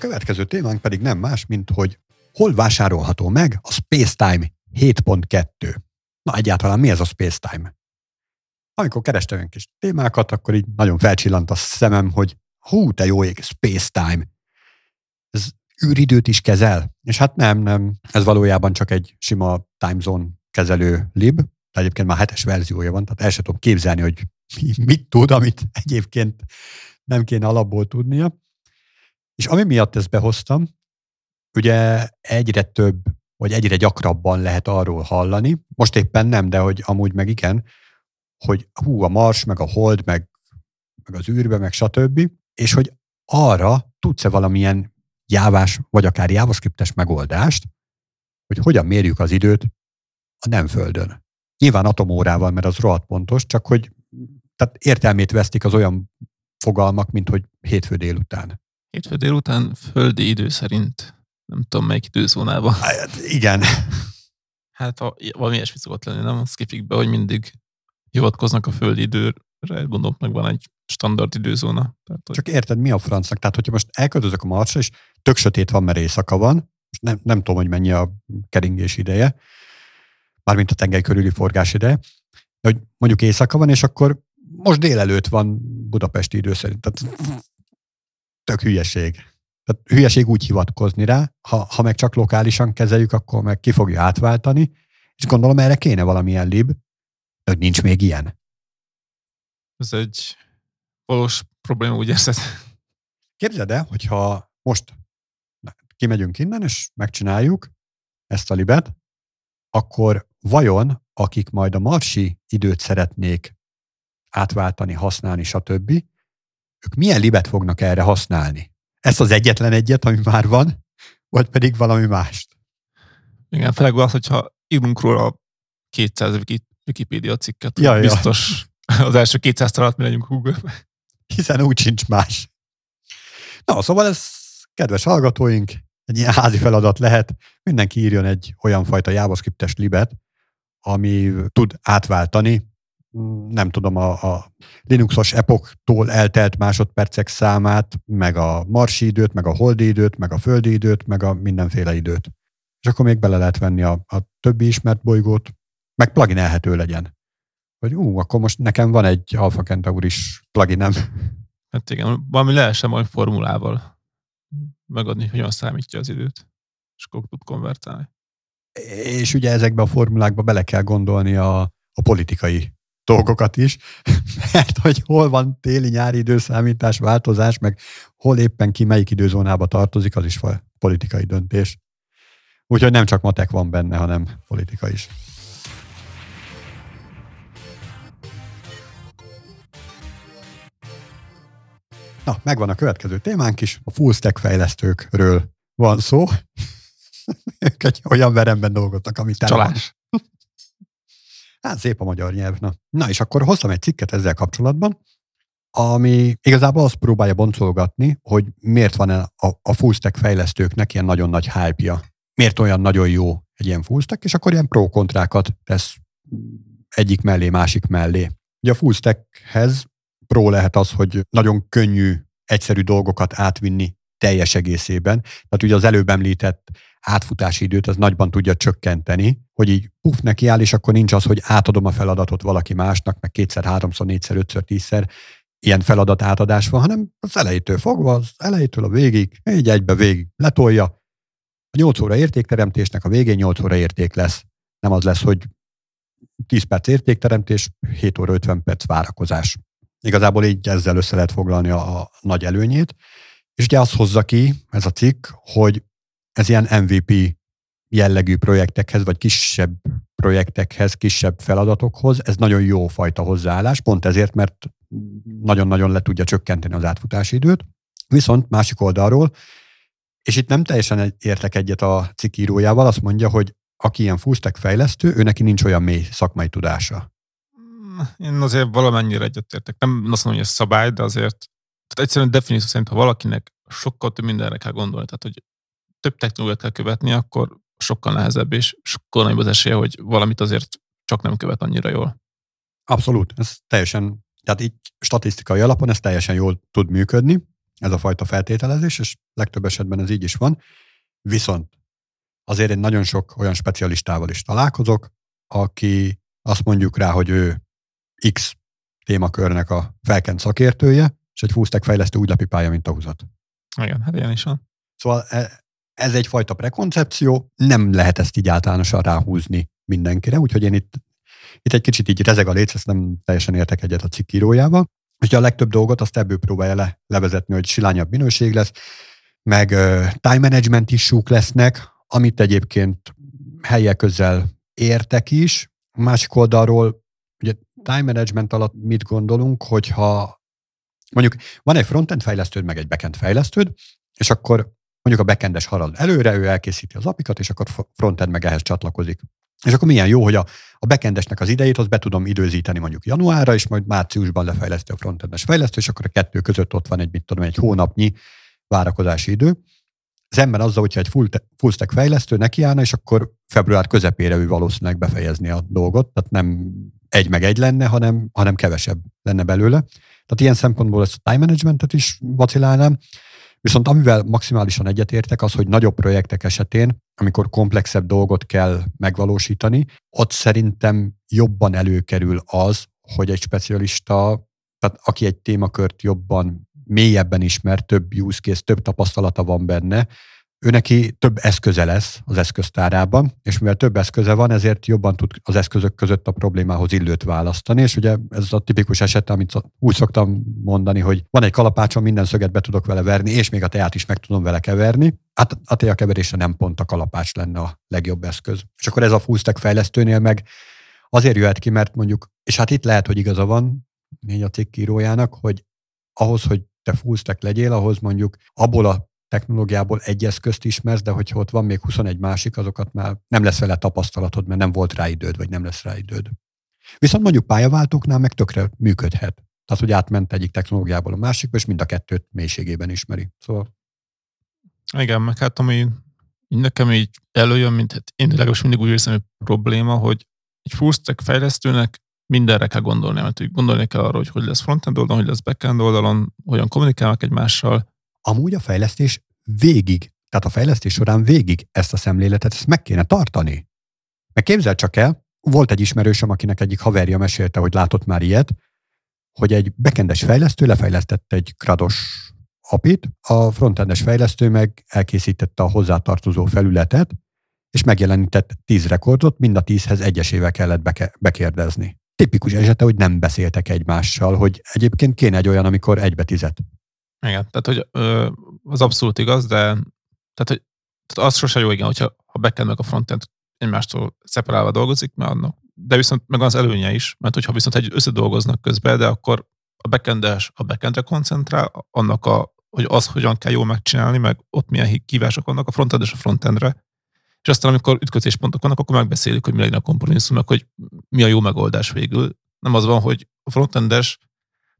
Következő témánk pedig nem más, mint hogy hol vásárolható meg a Spacetime 7.2. Na egyáltalán mi ez a Spacetime? Amikor kerestem olyan kis témákat, akkor így nagyon felcsillant a szemem, hogy hú, te jó ég, Spacetime. Ez űridőt is kezel? És hát nem, nem. Ez valójában csak egy sima time zone kezelő lib, de egyébként már hetes verziója van, tehát el sem tudom képzelni, hogy mit tud, amit egyébként nem kéne alapból tudnia. És ami miatt ezt behoztam, ugye egyre több, vagy egyre gyakrabban lehet arról hallani, most éppen nem, de hogy amúgy meg igen, hogy hú, a Mars, meg a Hold, meg, meg az űrbe, meg stb., és hogy arra tudsz-e valamilyen jávás, vagy akár javascriptes megoldást, hogy hogyan mérjük az időt a nem földön. Nyilván atomórával, mert az rohadt pontos, csak hogy tehát értelmét vesztik az olyan fogalmak, mint hogy hétfő délután. Hétfő délután földi idő szerint. Nem tudom, melyik időzónában. Hát, igen. Hát ha valami ilyesmi szokott lenni, nem? Skifikbe, hogy mindig hivatkoznak a földi időre, gondolom meg van egy standard időzóna. Tehát, hogy... Csak érted, mi a francnak? Tehát, hogyha most elköltözök a Marsra, és tök sötét van, mert éjszaka van, nem, nem tudom, hogy mennyi a keringés ideje, mármint a tengely körüli forgás ideje, de hogy mondjuk éjszaka van, és akkor most délelőtt van budapesti idő szerint. Tehát tök hülyeség. Tehát hülyeség úgy hivatkozni rá, ha, ha meg csak lokálisan kezeljük, akkor meg ki fogja átváltani, és gondolom erre kéne valamilyen lib, hogy nincs még ilyen. Ez egy valós probléma, úgy érzed? Képzeld el, hogyha most kimegyünk innen, és megcsináljuk ezt a libet, akkor vajon, akik majd a marsi időt szeretnék átváltani, használni, stb., ők milyen libet fognak erre használni? Ezt az egyetlen egyet, ami már van, vagy pedig valami mást? Igen, főleg az, hogyha írunk róla 200 Wikipedia cikket, ja, biztos ja. az első 200 találat mi legyünk google Hiszen úgy sincs más. Na, szóval ez, kedves hallgatóink, egy ilyen házi feladat lehet, mindenki írjon egy olyan fajta JavaScript-es libet, ami tud átváltani nem tudom, a, a Linuxos epoktól eltelt másodpercek számát, meg a marsi időt, meg a holdi időt, meg a földi időt, meg a mindenféle időt. És akkor még bele lehet venni a, a többi ismert bolygót, meg plugin elhető legyen. Hogy ú, akkor most nekem van egy Alpha Centauris pluginem. Hát igen, valami lehessen majd formulával megadni, hogy hogyan számítja az időt, és akkor tud konvertálni. És ugye ezekbe a formulákba bele kell gondolni a, a politikai dolgokat is, mert hogy hol van téli-nyári időszámítás, változás, meg hol éppen ki melyik időzónába tartozik, az is politikai döntés. Úgyhogy nem csak matek van benne, hanem politika is. Na, megvan a következő témánk is, a full stack fejlesztőkről van szó. ők egy olyan veremben dolgoztak, amit Csalás. Hát szép a magyar nyelv. Na. na, és akkor hoztam egy cikket ezzel kapcsolatban, ami igazából azt próbálja boncolgatni, hogy miért van a, a fullstack fejlesztőknek ilyen nagyon nagy hype-ja. Miért olyan nagyon jó egy ilyen fullstack, és akkor ilyen pro-kontrákat tesz egyik mellé, másik mellé. Ugye a fullstackhez pro lehet az, hogy nagyon könnyű, egyszerű dolgokat átvinni teljes egészében. Tehát ugye az előbb említett átfutási időt az nagyban tudja csökkenteni, hogy így puf neki áll, és akkor nincs az, hogy átadom a feladatot valaki másnak, meg kétszer, háromszor, négyszer, ötször, tízszer ilyen feladat átadás van, hanem az elejétől fogva, az elejétől a végig, egy egybe végig letolja. A 8 óra értékteremtésnek a végén 8 óra érték lesz. Nem az lesz, hogy 10 perc értékteremtés, 7 óra 50 perc várakozás. Igazából így ezzel össze lehet foglalni a, a nagy előnyét. És ugye azt hozza ki ez a cikk, hogy ez ilyen MVP jellegű projektekhez, vagy kisebb projektekhez, kisebb feladatokhoz, ez nagyon jó fajta hozzáállás, pont ezért, mert nagyon-nagyon le tudja csökkenteni az átfutási időt. Viszont másik oldalról, és itt nem teljesen értek egyet a cikkírójával, azt mondja, hogy aki ilyen fullstack fejlesztő, ő neki nincs olyan mély szakmai tudása. Én azért valamennyire egyetértek. Nem azt mondom, hogy ez szabály, de azért tehát egyszerűen definíció szerint, ha valakinek sokkal több mindenre kell gondolni, tehát hogy több technológiát kell követni, akkor sokkal nehezebb, és sokkal nagyobb az esélye, hogy valamit azért csak nem követ annyira jól. Abszolút, ez teljesen, tehát így statisztikai alapon ez teljesen jól tud működni, ez a fajta feltételezés, és legtöbb esetben ez így is van. Viszont azért én nagyon sok olyan specialistával is találkozok, aki azt mondjuk rá, hogy ő X témakörnek a felkent szakértője, és egy fullstack fejlesztő úgy lepipálja, mint a húzat. Igen, hát ilyen is van. Szóval e, ez egyfajta prekoncepció, nem lehet ezt így általánosan ráhúzni mindenkire, úgyhogy én itt, itt egy kicsit így rezeg a léc, ezt nem teljesen értek egyet a cikk írójával. Úgyhogy a legtöbb dolgot azt ebből próbálja le, levezetni, hogy silányabb minőség lesz, meg time management isúk lesznek, amit egyébként helyek közel értek is. A másik oldalról, ugye time management alatt mit gondolunk, hogyha mondjuk van egy frontend fejlesztőd, meg egy backend fejlesztőd, és akkor mondjuk a backendes halad előre, ő elkészíti az apikat, és akkor frontend meg ehhez csatlakozik. És akkor milyen jó, hogy a, a backendesnek az idejét, az be tudom időzíteni mondjuk januárra, és majd márciusban lefejleszti a frontendes fejlesztő, és akkor a kettő között ott van egy, mit tudom, egy hónapnyi várakozási idő. Szemben azzal, hogyha egy full, te, full stack fejlesztő nekiállna, és akkor február közepére ő valószínűleg befejezni a dolgot, tehát nem egy meg egy lenne, hanem, hanem kevesebb lenne belőle. Tehát ilyen szempontból ezt a time managementet is vacilálnám. Viszont amivel maximálisan egyetértek, az, hogy nagyobb projektek esetén, amikor komplexebb dolgot kell megvalósítani, ott szerintem jobban előkerül az, hogy egy specialista, tehát aki egy témakört jobban, mélyebben ismer, több use case, több tapasztalata van benne, ő neki több eszköze lesz az eszköztárában, és mivel több eszköze van, ezért jobban tud az eszközök között a problémához illőt választani, és ugye ez a tipikus eset, amit úgy szoktam mondani, hogy van egy kalapácsom, minden szöget be tudok vele verni, és még a teát is meg tudom vele keverni. Hát a teja keverése nem pont a kalapács lenne a legjobb eszköz. És akkor ez a stack fejlesztőnél meg azért jöhet ki, mert mondjuk, és hát itt lehet, hogy igaza van, négy a cikk írójának, hogy ahhoz, hogy te stack legyél, ahhoz mondjuk abból a technológiából egy eszközt ismersz, de hogyha ott van még 21 másik, azokat már nem lesz vele tapasztalatod, mert nem volt rá időd, vagy nem lesz rá időd. Viszont mondjuk pályaváltóknál meg tökre működhet. Tehát, hogy átment egyik technológiából a másikba, és mind a kettőt mélységében ismeri. Szóval... Igen, meg hát ami nekem így előjön, mint hát én legalábbis mindig úgy érzem, hogy probléma, hogy egy full stack fejlesztőnek mindenre kell gondolni, mert gondolni kell arra, hogy hogy lesz frontend oldalon, hogy lesz backend oldalon, hogyan kommunikálnak egymással, amúgy a fejlesztés végig, tehát a fejlesztés során végig ezt a szemléletet, ezt meg kéne tartani. Meg képzel csak el, volt egy ismerősöm, akinek egyik haverja mesélte, hogy látott már ilyet, hogy egy bekendes fejlesztő lefejlesztett egy krados apit, a frontendes fejlesztő meg elkészítette a hozzátartozó felületet, és megjelenített tíz rekordot, mind a tízhez egyesével kellett beke- bekérdezni. Tipikus esete, hogy nem beszéltek egymással, hogy egyébként kéne egy olyan, amikor egybe tizet. Igen, tehát hogy ö, az abszolút igaz, de tehát, hogy, tehát az sose jó, igen, hogyha a backend meg a frontend egymástól szeparálva dolgozik, mert annak, de viszont meg az előnye is, mert hogyha viszont egy összedolgoznak közben, de akkor a backendes a backendre koncentrál, annak a, hogy az hogyan kell jól megcsinálni, meg ott milyen kívások vannak a frontendes a frontendre, és aztán amikor ütközéspontok vannak, akkor megbeszéljük, hogy mi legyen a kompromisszum, meg hogy mi a jó megoldás végül. Nem az van, hogy a frontendes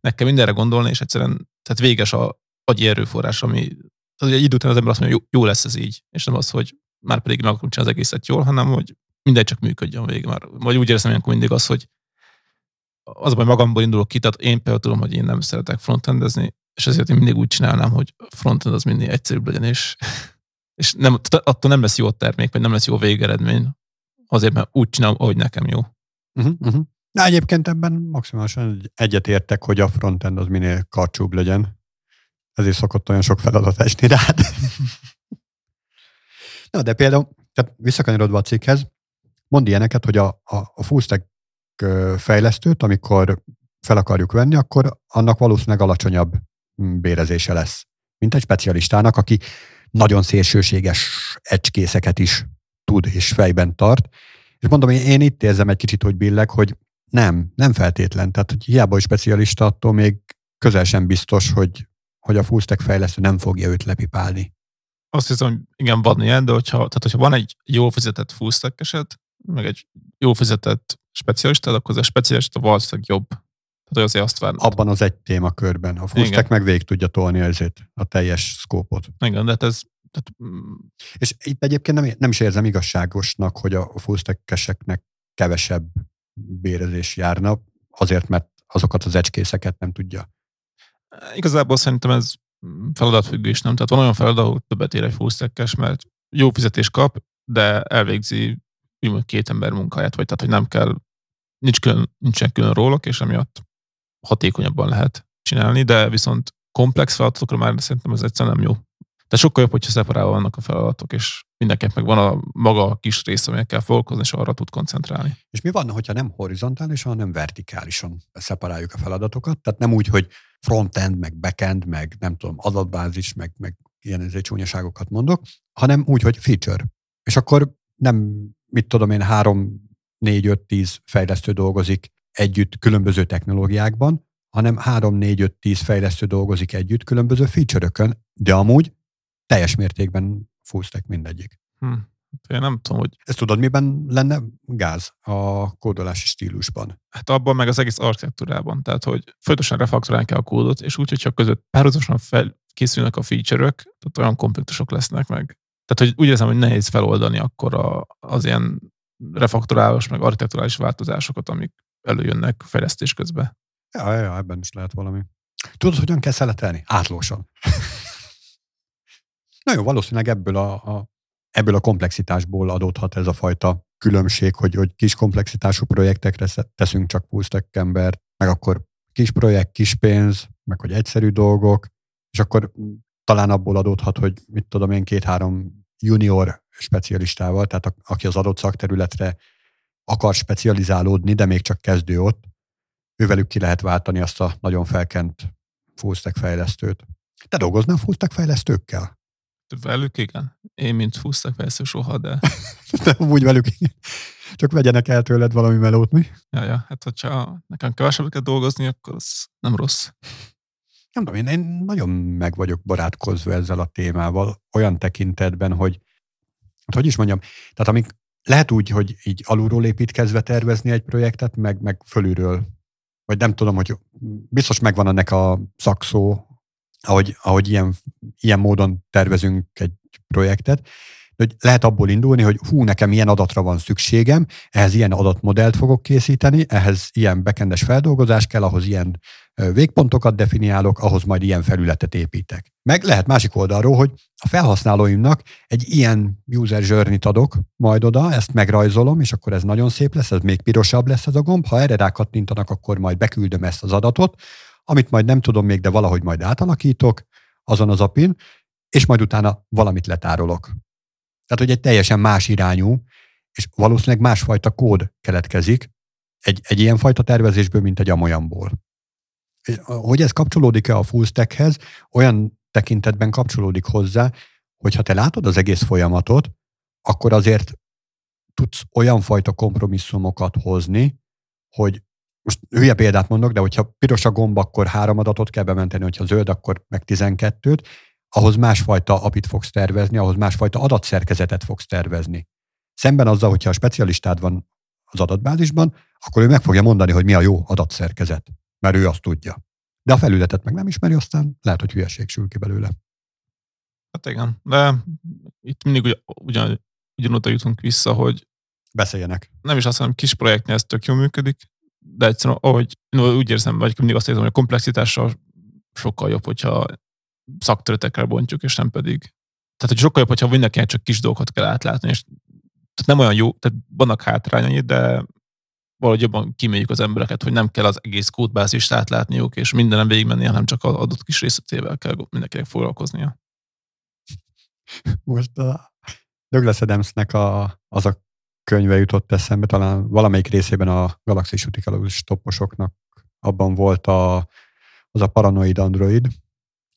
kell mindenre gondolni, és egyszerűen tehát véges a agyi erőforrás, ami tehát egy idő után az ember azt mondja, jó, jó lesz ez így, és nem az, hogy már pedig meg akarom az egészet jól, hanem hogy mindegy csak működjön végig már. Vagy úgy érzem ilyenkor mindig az, hogy az, hogy magamból indulok ki, tehát én például tudom, hogy én nem szeretek frontendezni, és ezért én mindig úgy csinálnám, hogy frontend az mindig egyszerűbb legyen, és, és nem, attól nem lesz jó a termék, vagy nem lesz jó végeredmény, azért, mert úgy csinálom, ahogy nekem jó. Uh-huh, uh-huh. Na egyébként ebben maximálisan egyetértek, hogy a frontend az minél karcsúbb legyen. Ezért szokott olyan sok feladat esni rád. Na, de például, tehát visszakanyarodva a cikkhez, mond ilyeneket, hogy a, a, a full stack fejlesztőt, amikor fel akarjuk venni, akkor annak valószínűleg alacsonyabb mm, bérezése lesz, mint egy specialistának, aki nagyon szélsőséges ecskészeket is tud és fejben tart. És mondom, én itt érzem egy kicsit, hogy billeg, hogy nem, nem feltétlen. Tehát, hogy hiába hogy specialista, attól még közel sem biztos, hogy, hogy a full stack fejlesztő nem fogja őt lepipálni. Azt hiszem, hogy igen, van ilyen, de hogyha, tehát hogyha van egy jól fizetett full stack eset, meg egy jól fizetett specialista, akkor az a specialista valószínűleg jobb. Tehát azért azt várnak. Abban az egy témakörben. A full stack meg végig tudja tolni ezért a teljes szkópot. Igen, de hát ez tehát, mm. és itt egyébként nem, nem is érzem igazságosnak, hogy a full stack kevesebb bérezés járna, azért, mert azokat az ecskészeket nem tudja. Igazából szerintem ez feladatfüggő is nem. Tehát van olyan feladat, ahol többet ér egy fullstack mert jó fizetés kap, de elvégzi úgymond két ember munkáját, vagy tehát, hogy nem kell, nincs külön, nincsen külön rólok, és emiatt hatékonyabban lehet csinálni, de viszont komplex feladatokra már szerintem ez egyszerűen nem jó. De sokkal jobb, hogyha szeparálva vannak a feladatok, és mindenkinek meg van a maga a kis része, amelyekkel foglalkozni, és arra tud koncentrálni. És mi van, hogyha nem horizontálisan, hanem vertikálisan szeparáljuk a feladatokat? Tehát nem úgy, hogy frontend, meg backend, meg nem tudom, adatbázis, meg, meg ilyen ezért csúnyaságokat mondok, hanem úgy, hogy feature. És akkor nem, mit tudom én, három, négy, öt, tíz fejlesztő dolgozik együtt különböző technológiákban, hanem három, négy, öt, tíz fejlesztő dolgozik együtt különböző feature-ökön, de amúgy teljes mértékben full stack mindegyik. Hm. Én nem tudom, hogy... Ezt tudod, miben lenne gáz a kódolási stílusban? Hát abban meg az egész architektúrában. Tehát, hogy folyamatosan refaktorálni kell a kódot, és úgy, hogyha között párhuzamosan fel, készülnek a feature-ök, tehát olyan konfliktusok lesznek meg. Tehát, hogy úgy érzem, hogy nehéz feloldani akkor a, az ilyen refaktorálós, meg architekturális változásokat, amik előjönnek fejlesztés közben. Ja, ja, ebben is lehet valami. Tudod, hogyan kell szeletelni? Átlósan. Na jó, valószínűleg ebből a, a, ebből a komplexitásból adódhat ez a fajta különbség, hogy, hogy kis komplexitású projektekre teszünk csak fullstack embert, meg akkor kis projekt, kis pénz, meg hogy egyszerű dolgok, és akkor talán abból adódhat, hogy mit tudom én, két-három junior specialistával, tehát a, aki az adott szakterületre akar specializálódni, de még csak kezdő ott, ővelük ki lehet váltani azt a nagyon felkent fullstack fejlesztőt. Te dolgoznál fullstack fejlesztőkkel? Velük igen. Én, mint fullstack fejlesztő soha, de... de úgy velük igen. Csak vegyenek el tőled valami melót, mi? Ja, ja. Hát, hogyha nekem kevesebbet kell dolgozni, akkor az nem rossz. Nem tudom, én, én nagyon meg vagyok barátkozva ezzel a témával, olyan tekintetben, hogy hát hogy is mondjam, tehát amik lehet úgy, hogy így alulról építkezve tervezni egy projektet, meg, meg fölülről vagy nem tudom, hogy biztos megvan ennek a szakszó, ahogy, ahogy ilyen, ilyen módon tervezünk egy projektet, hogy lehet abból indulni, hogy hú, nekem ilyen adatra van szükségem, ehhez ilyen adatmodellt fogok készíteni, ehhez ilyen bekendes feldolgozás kell, ahhoz ilyen végpontokat definiálok, ahhoz majd ilyen felületet építek. Meg lehet másik oldalról, hogy a felhasználóimnak egy ilyen user journey adok majd oda, ezt megrajzolom, és akkor ez nagyon szép lesz, ez még pirosabb lesz ez a gomb. Ha erre rákattintanak, akkor majd beküldöm ezt az adatot, amit majd nem tudom még, de valahogy majd átalakítok azon az apin, és majd utána valamit letárolok. Tehát, hogy egy teljesen más irányú, és valószínűleg másfajta kód keletkezik egy, egy ilyen fajta tervezésből, mint egy amolyanból. Hogy ez kapcsolódik-e a full stackhez, olyan tekintetben kapcsolódik hozzá, hogy ha te látod az egész folyamatot, akkor azért tudsz olyan fajta kompromisszumokat hozni, hogy most hülye példát mondok, de hogyha piros a gomb, akkor három adatot kell bementeni, hogyha zöld, akkor meg tizenkettőt, ahhoz másfajta apit fogsz tervezni, ahhoz másfajta adatszerkezetet fogsz tervezni. Szemben azzal, hogyha a specialistád van az adatbázisban, akkor ő meg fogja mondani, hogy mi a jó adatszerkezet, mert ő azt tudja. De a felületet meg nem ismeri, aztán lehet, hogy hülyeség sül ki belőle. Hát igen, de itt mindig ugyan, ugyan, ugyanoda jutunk vissza, hogy beszéljenek. Nem is azt mondom, kis projektnél ez tök jól működik, de egyszerűen, ahogy úgy érzem, vagy mindig azt érzem, hogy a komplexitással sokkal jobb, hogyha szakterületekre bontjuk, és nem pedig. Tehát, hogy sokkal jobb, hogyha mindenkinek csak kis dolgokat kell átlátni, és tehát nem olyan jó, tehát vannak hátrányai, de valahogy jobban kiméljük az embereket, hogy nem kell az egész kódbázist átlátniuk, és mindenem végigmenni, hanem csak az adott kis részletével kell mindenkinek foglalkoznia. Most a Douglas Adamsnek a, az a könyve jutott eszembe, talán valamelyik részében a galaxis utikalógus toposoknak abban volt a, az a paranoid android,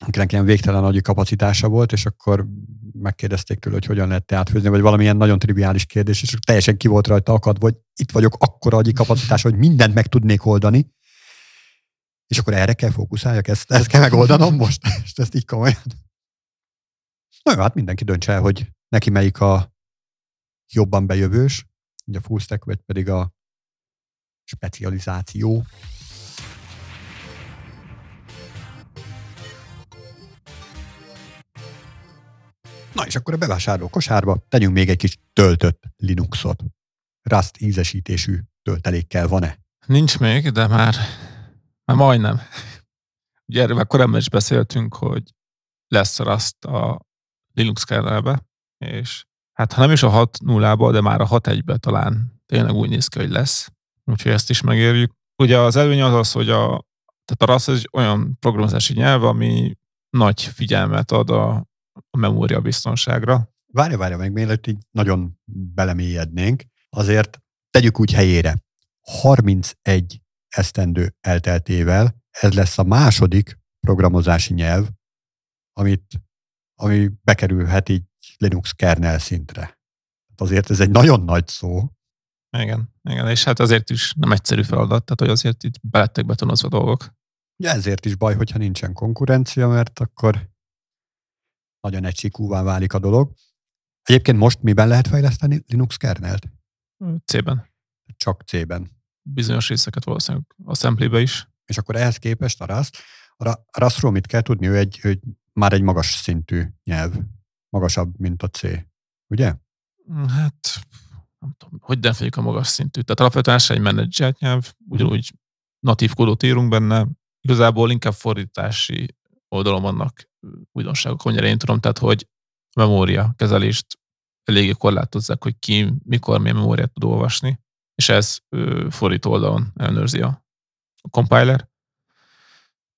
akinek ilyen végtelen nagy kapacitása volt, és akkor megkérdezték tőle, hogy hogyan lehet átfőzni, vagy valamilyen nagyon triviális kérdés, és teljesen ki volt rajta akadva, hogy itt vagyok akkora agyi kapacitás, hogy mindent meg tudnék oldani, és akkor erre kell fókuszáljak, ezt, ezt kell megoldanom most, és ezt így komolyan. Na jó, hát mindenki döntse el, hogy neki melyik a jobban bejövős, ugye a full stack, vagy pedig a specializáció. Na és akkor a bevásárló kosárba tegyünk még egy kis töltött Linuxot. Rust ízesítésű töltelékkel van-e? Nincs még, de már, már majdnem. Ugye erről már korábban is beszéltünk, hogy lesz Rust a Linux kernelbe, és hát ha nem is a 6 0 de már a 6 1 talán tényleg úgy néz ki, hogy lesz. Úgyhogy ezt is megérjük. Ugye az előny az az, hogy a, tehát a Rust egy olyan programozási nyelv, ami nagy figyelmet ad a, a memória biztonságra. Várja, várja meg, mielőtt így nagyon belemélyednénk, azért tegyük úgy helyére. 31 esztendő elteltével ez lesz a második programozási nyelv, amit, ami bekerülhet így Linux kernel szintre. Azért ez egy nagyon nagy szó. Igen, igen, és hát azért is nem egyszerű feladat, tehát hogy azért itt belettek betonozva dolgok. Ja, ezért is baj, hogyha nincsen konkurencia, mert akkor nagyon egysikúvá válik a dolog. Egyébként most miben lehet fejleszteni Linux kernelt? C-ben. Csak C-ben. Bizonyos részeket valószínűleg assembly is. És akkor ehhez képest a Rust, a Rustról mit kell tudni? Ő, egy, ő már egy magas szintű nyelv. Magasabb, mint a C. Ugye? Mm, hát, nem tudom, hogy definíljük a magas szintű. Tehát alapvetően egy menedzselt nyelv, ugyanúgy natív kódot írunk benne, igazából inkább fordítási oldalon vannak újdonságok, amennyire én tudom, tehát hogy a memória kezelést eléggé korlátozzák, hogy ki mikor milyen memóriát tud olvasni, és ez fordító oldalon ellenőrzi a, compiler.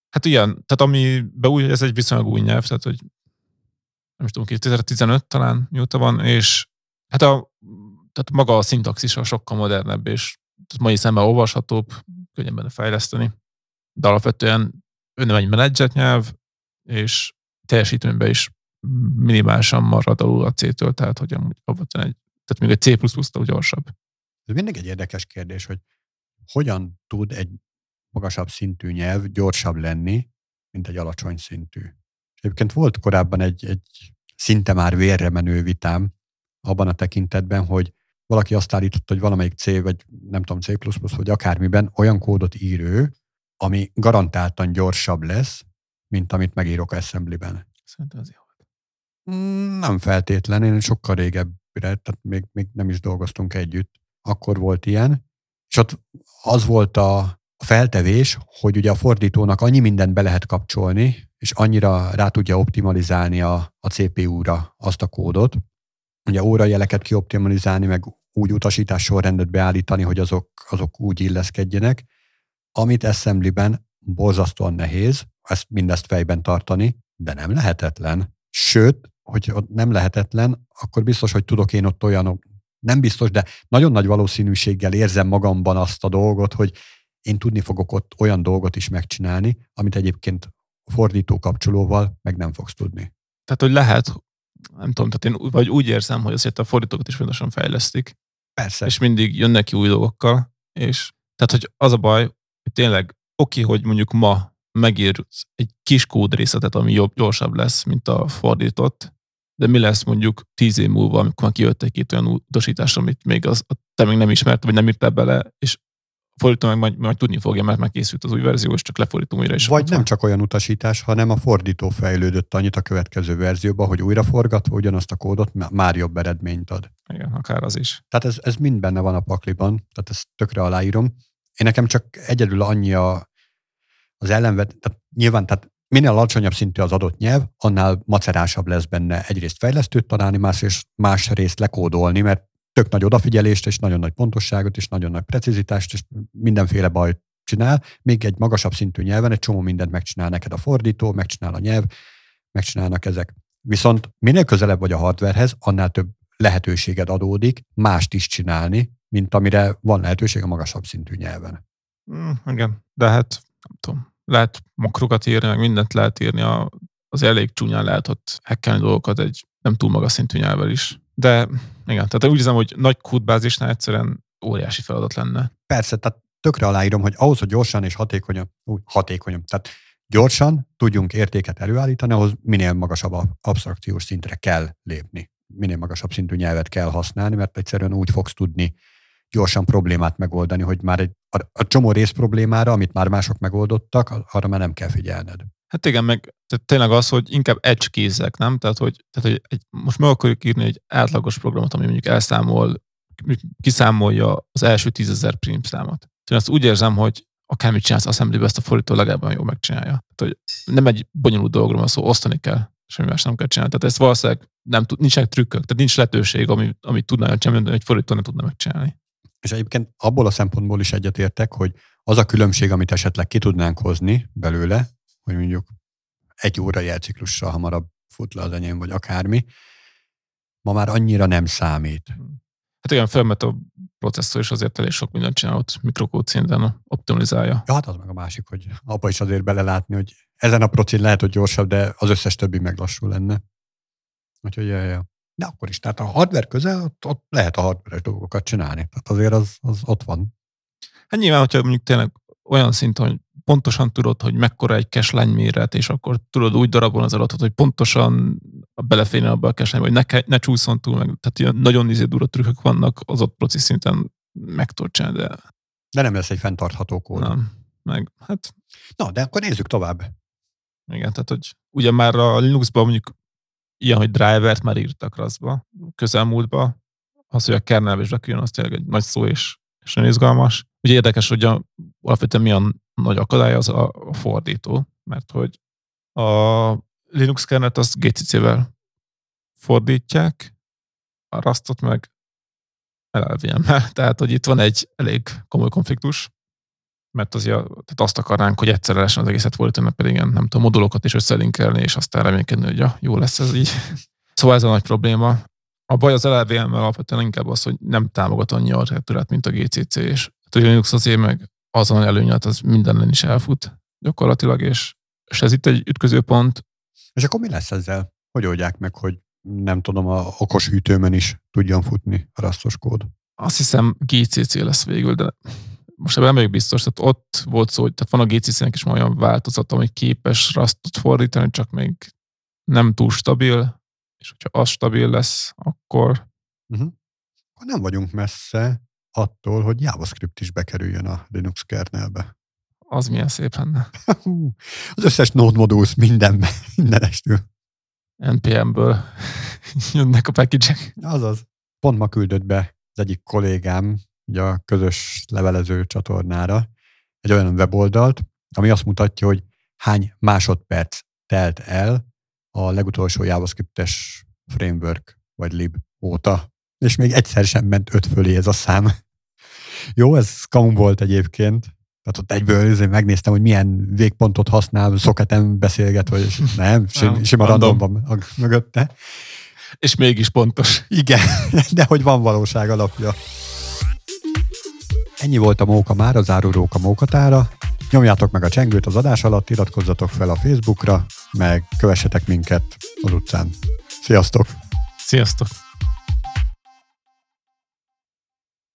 Hát igen, tehát ami be új, ez egy viszonylag új nyelv, tehát hogy nem is tudom, 2015 talán mióta van, és hát a, tehát maga a szintaxisa sokkal modernebb, és mai szemmel olvashatóbb, könnyebben fejleszteni, de alapvetően ő nem egy menedzset nyelv, és teljesítményben is minimálisan marad alul a C-től, tehát hogy amúgy alapvetően egy, tehát még egy C++-tól gyorsabb. Ez mindig egy érdekes kérdés, hogy hogyan tud egy magasabb szintű nyelv gyorsabb lenni, mint egy alacsony szintű. Egyébként volt korábban egy, egy szinte már vérre menő vitám abban a tekintetben, hogy valaki azt állította, hogy valamelyik C, vagy nem tudom, C++, vagy akármiben olyan kódot ír ő, ami garantáltan gyorsabb lesz, mint amit megírok assembly-ben. Szerintem az jó. Mm, nem feltétlen, én sokkal régebbre, tehát még, még nem is dolgoztunk együtt. Akkor volt ilyen, és ott az volt a, feltevés, hogy ugye a fordítónak annyi mindent be lehet kapcsolni, és annyira rá tudja optimalizálni a, a CPU-ra azt a kódot, ugye órajeleket kioptimalizálni, meg úgy utasítás sorrendet beállítani, hogy azok, azok úgy illeszkedjenek, amit assembly-ben borzasztóan nehéz, ezt mindezt fejben tartani, de nem lehetetlen. Sőt, hogy nem lehetetlen, akkor biztos, hogy tudok én ott olyan, nem biztos, de nagyon nagy valószínűséggel érzem magamban azt a dolgot, hogy én tudni fogok ott olyan dolgot is megcsinálni, amit egyébként fordító kapcsolóval meg nem fogsz tudni. Tehát, hogy lehet, nem tudom, tehát én vagy úgy érzem, hogy azért a fordítókat is fontosan fejlesztik. Persze. És mindig jönnek ki új dolgokkal, és tehát, hogy az a baj, hogy tényleg oké, hogy mondjuk ma megír egy kis kódrészetet, ami jobb, gyorsabb lesz, mint a fordított, de mi lesz mondjuk tíz év múlva, amikor kijött egy-két olyan utasítás, amit még az, te még nem ismert, vagy nem írtál bele, és fordító meg majd, majd tudni fogja, mert megkészült az új verzió, és csak lefordítom újra. És Vagy nem csak olyan utasítás, hanem a fordító fejlődött annyit a következő verzióba, hogy újra forgatva ugyanazt a kódot már jobb eredményt ad. Igen, akár az is. Tehát ez, ez mind benne van a pakliban, tehát ezt tökre aláírom. Én nekem csak egyedül annyi a, az ellenvet, tehát nyilván, tehát minél alacsonyabb szintű az adott nyelv, annál macerásabb lesz benne egyrészt fejlesztőt találni, másrészt más részt lekódolni, mert tök nagy odafigyelést, és nagyon nagy pontosságot, és nagyon nagy precizitást, és mindenféle bajt csinál. Még egy magasabb szintű nyelven egy csomó mindent megcsinál neked a fordító, megcsinál a nyelv, megcsinálnak ezek. Viszont minél közelebb vagy a hardwarehez, annál több lehetőséged adódik mást is csinálni, mint amire van lehetőség a magasabb szintű nyelven. Mm, igen, de hát nem tudom, lehet makrokat írni, meg mindent lehet írni, a, az elég csúnyán lehet ott hackelni dolgokat egy nem túl magas szintű nyelvvel is. De igen, tehát úgy hiszem, hogy nagy kódbázisnál egyszerűen óriási feladat lenne. Persze, tehát tökre aláírom, hogy ahhoz, hogy gyorsan és hatékonyan, úgy, hatékonyan, tehát gyorsan tudjunk értéket előállítani, ahhoz minél magasabb absztrakciós szintre kell lépni. Minél magasabb szintű nyelvet kell használni, mert egyszerűen úgy fogsz tudni gyorsan problémát megoldani, hogy már egy, a, a csomó rész problémára, amit már mások megoldottak, arra már nem kell figyelned. Hát igen, meg tehát tényleg az, hogy inkább edge kézek, nem? Tehát, hogy, tehát, hogy egy, most meg akarjuk írni egy átlagos programot, ami mondjuk elszámol, kiszámolja az első tízezer prim számot. Tehát azt úgy érzem, hogy akármit csinálsz assembly ezt a fordító legalább jól megcsinálja. Tehát, hogy nem egy bonyolult dologról van szó, osztani kell. semmi más nem kell csinálni. Tehát ezt valószínűleg nem tud, nincsenek trükkök, tehát nincs lehetőség, ami, amit tudná csinálni, egy fordító nem tudna megcsinálni. És egyébként abból a szempontból is egyetértek, hogy az a különbség, amit esetleg ki tudnánk hozni belőle, hogy mondjuk egy óra jelciklussal hamarabb fut le az enyém, vagy akármi, ma már annyira nem számít. Hát igen, felmet a processzor is azért elég sok mindent csinál ott mikrokód szinten optimalizálja. Ja, hát az meg a másik, hogy abba is azért belelátni, hogy ezen a procin lehet, hogy gyorsabb, de az összes többi meg lassú lenne. Úgyhogy, ja, ja. De akkor is, tehát a hardware közel, ott, ott lehet a hardware dolgokat csinálni. Tehát azért az, az ott van. Hát nyilván, hogyha mondjuk tényleg olyan szinten, hogy pontosan tudod, hogy mekkora egy cache méret, és akkor tudod úgy darabolni az adatot, hogy pontosan beleférjen abba a cache hogy ne, ne csúszon túl, meg, tehát ilyen nagyon izé durva trükkök vannak, az ott proci szinten meg tudod csinálni, de... De nem lesz egy fenntartható kód. Nem, meg hát... Na, de akkor nézzük tovább. Igen, tehát hogy ugye már a Linuxban mondjuk ilyen, hogy drivert már írtak raszba, közelmúltba, az, hogy a kernel is beküljön, az tényleg egy nagy szó és, és nagyon izgalmas. Ugye érdekes, hogy a, alapvetően milyen nagy akadály az a, a fordító, mert hogy a Linux kernelt azt GCC-vel fordítják, a Rastot meg LLVM-mel. Tehát, hogy itt van egy elég komoly konfliktus, mert az, tehát azt akarnánk, hogy egyszerre lesen az egészet fordítani, pedig igen, nem tudom, modulokat is összelinkelni, és aztán reménykedni, hogy ja, jó lesz ez így. Szóval ez a nagy probléma. A baj az LLVM-mel alapvetően inkább az, hogy nem támogat annyi architektúrát, mint a GCC, és a Linux azért meg azon előnyet, az mindenen is elfut gyakorlatilag, és, és ez itt egy ütközőpont. És akkor mi lesz ezzel? Hogy oldják meg, hogy nem tudom, a okos hűtőmen is tudjon futni a rasztos kód? Azt hiszem GCC lesz végül, de most ebben nem vagyok biztos, tehát ott volt szó, hogy tehát van a GCC-nek is olyan változat, ami képes rasztot fordítani, csak még nem túl stabil, és hogyha az stabil lesz, akkor... Uh-huh. Nem vagyunk messze attól, hogy JavaScript is bekerüljön a Linux kernelbe. Az milyen szép lenne. Az összes node modulus mindenben, mindenestül. NPM-ből jönnek a package Azaz. Pont ma küldött be az egyik kollégám ugye a közös levelező csatornára egy olyan weboldalt, ami azt mutatja, hogy hány másodperc telt el a legutolsó JavaScript-es framework vagy lib óta, és még egyszer sem ment öt fölé ez a szám. Jó, ez kamu volt egyébként, tehát ott egyből azért megnéztem, hogy milyen végpontot használ, szoketem beszélget, vagy nem, sim, sima random van mögötte. És mégis pontos. Igen, de hogy van valóság alapja. Ennyi volt a móka már, az árurók a mókatára. Nyomjátok meg a csengőt az adás alatt, iratkozzatok fel a Facebookra, meg kövessetek minket az utcán. Sziasztok! Sziasztok!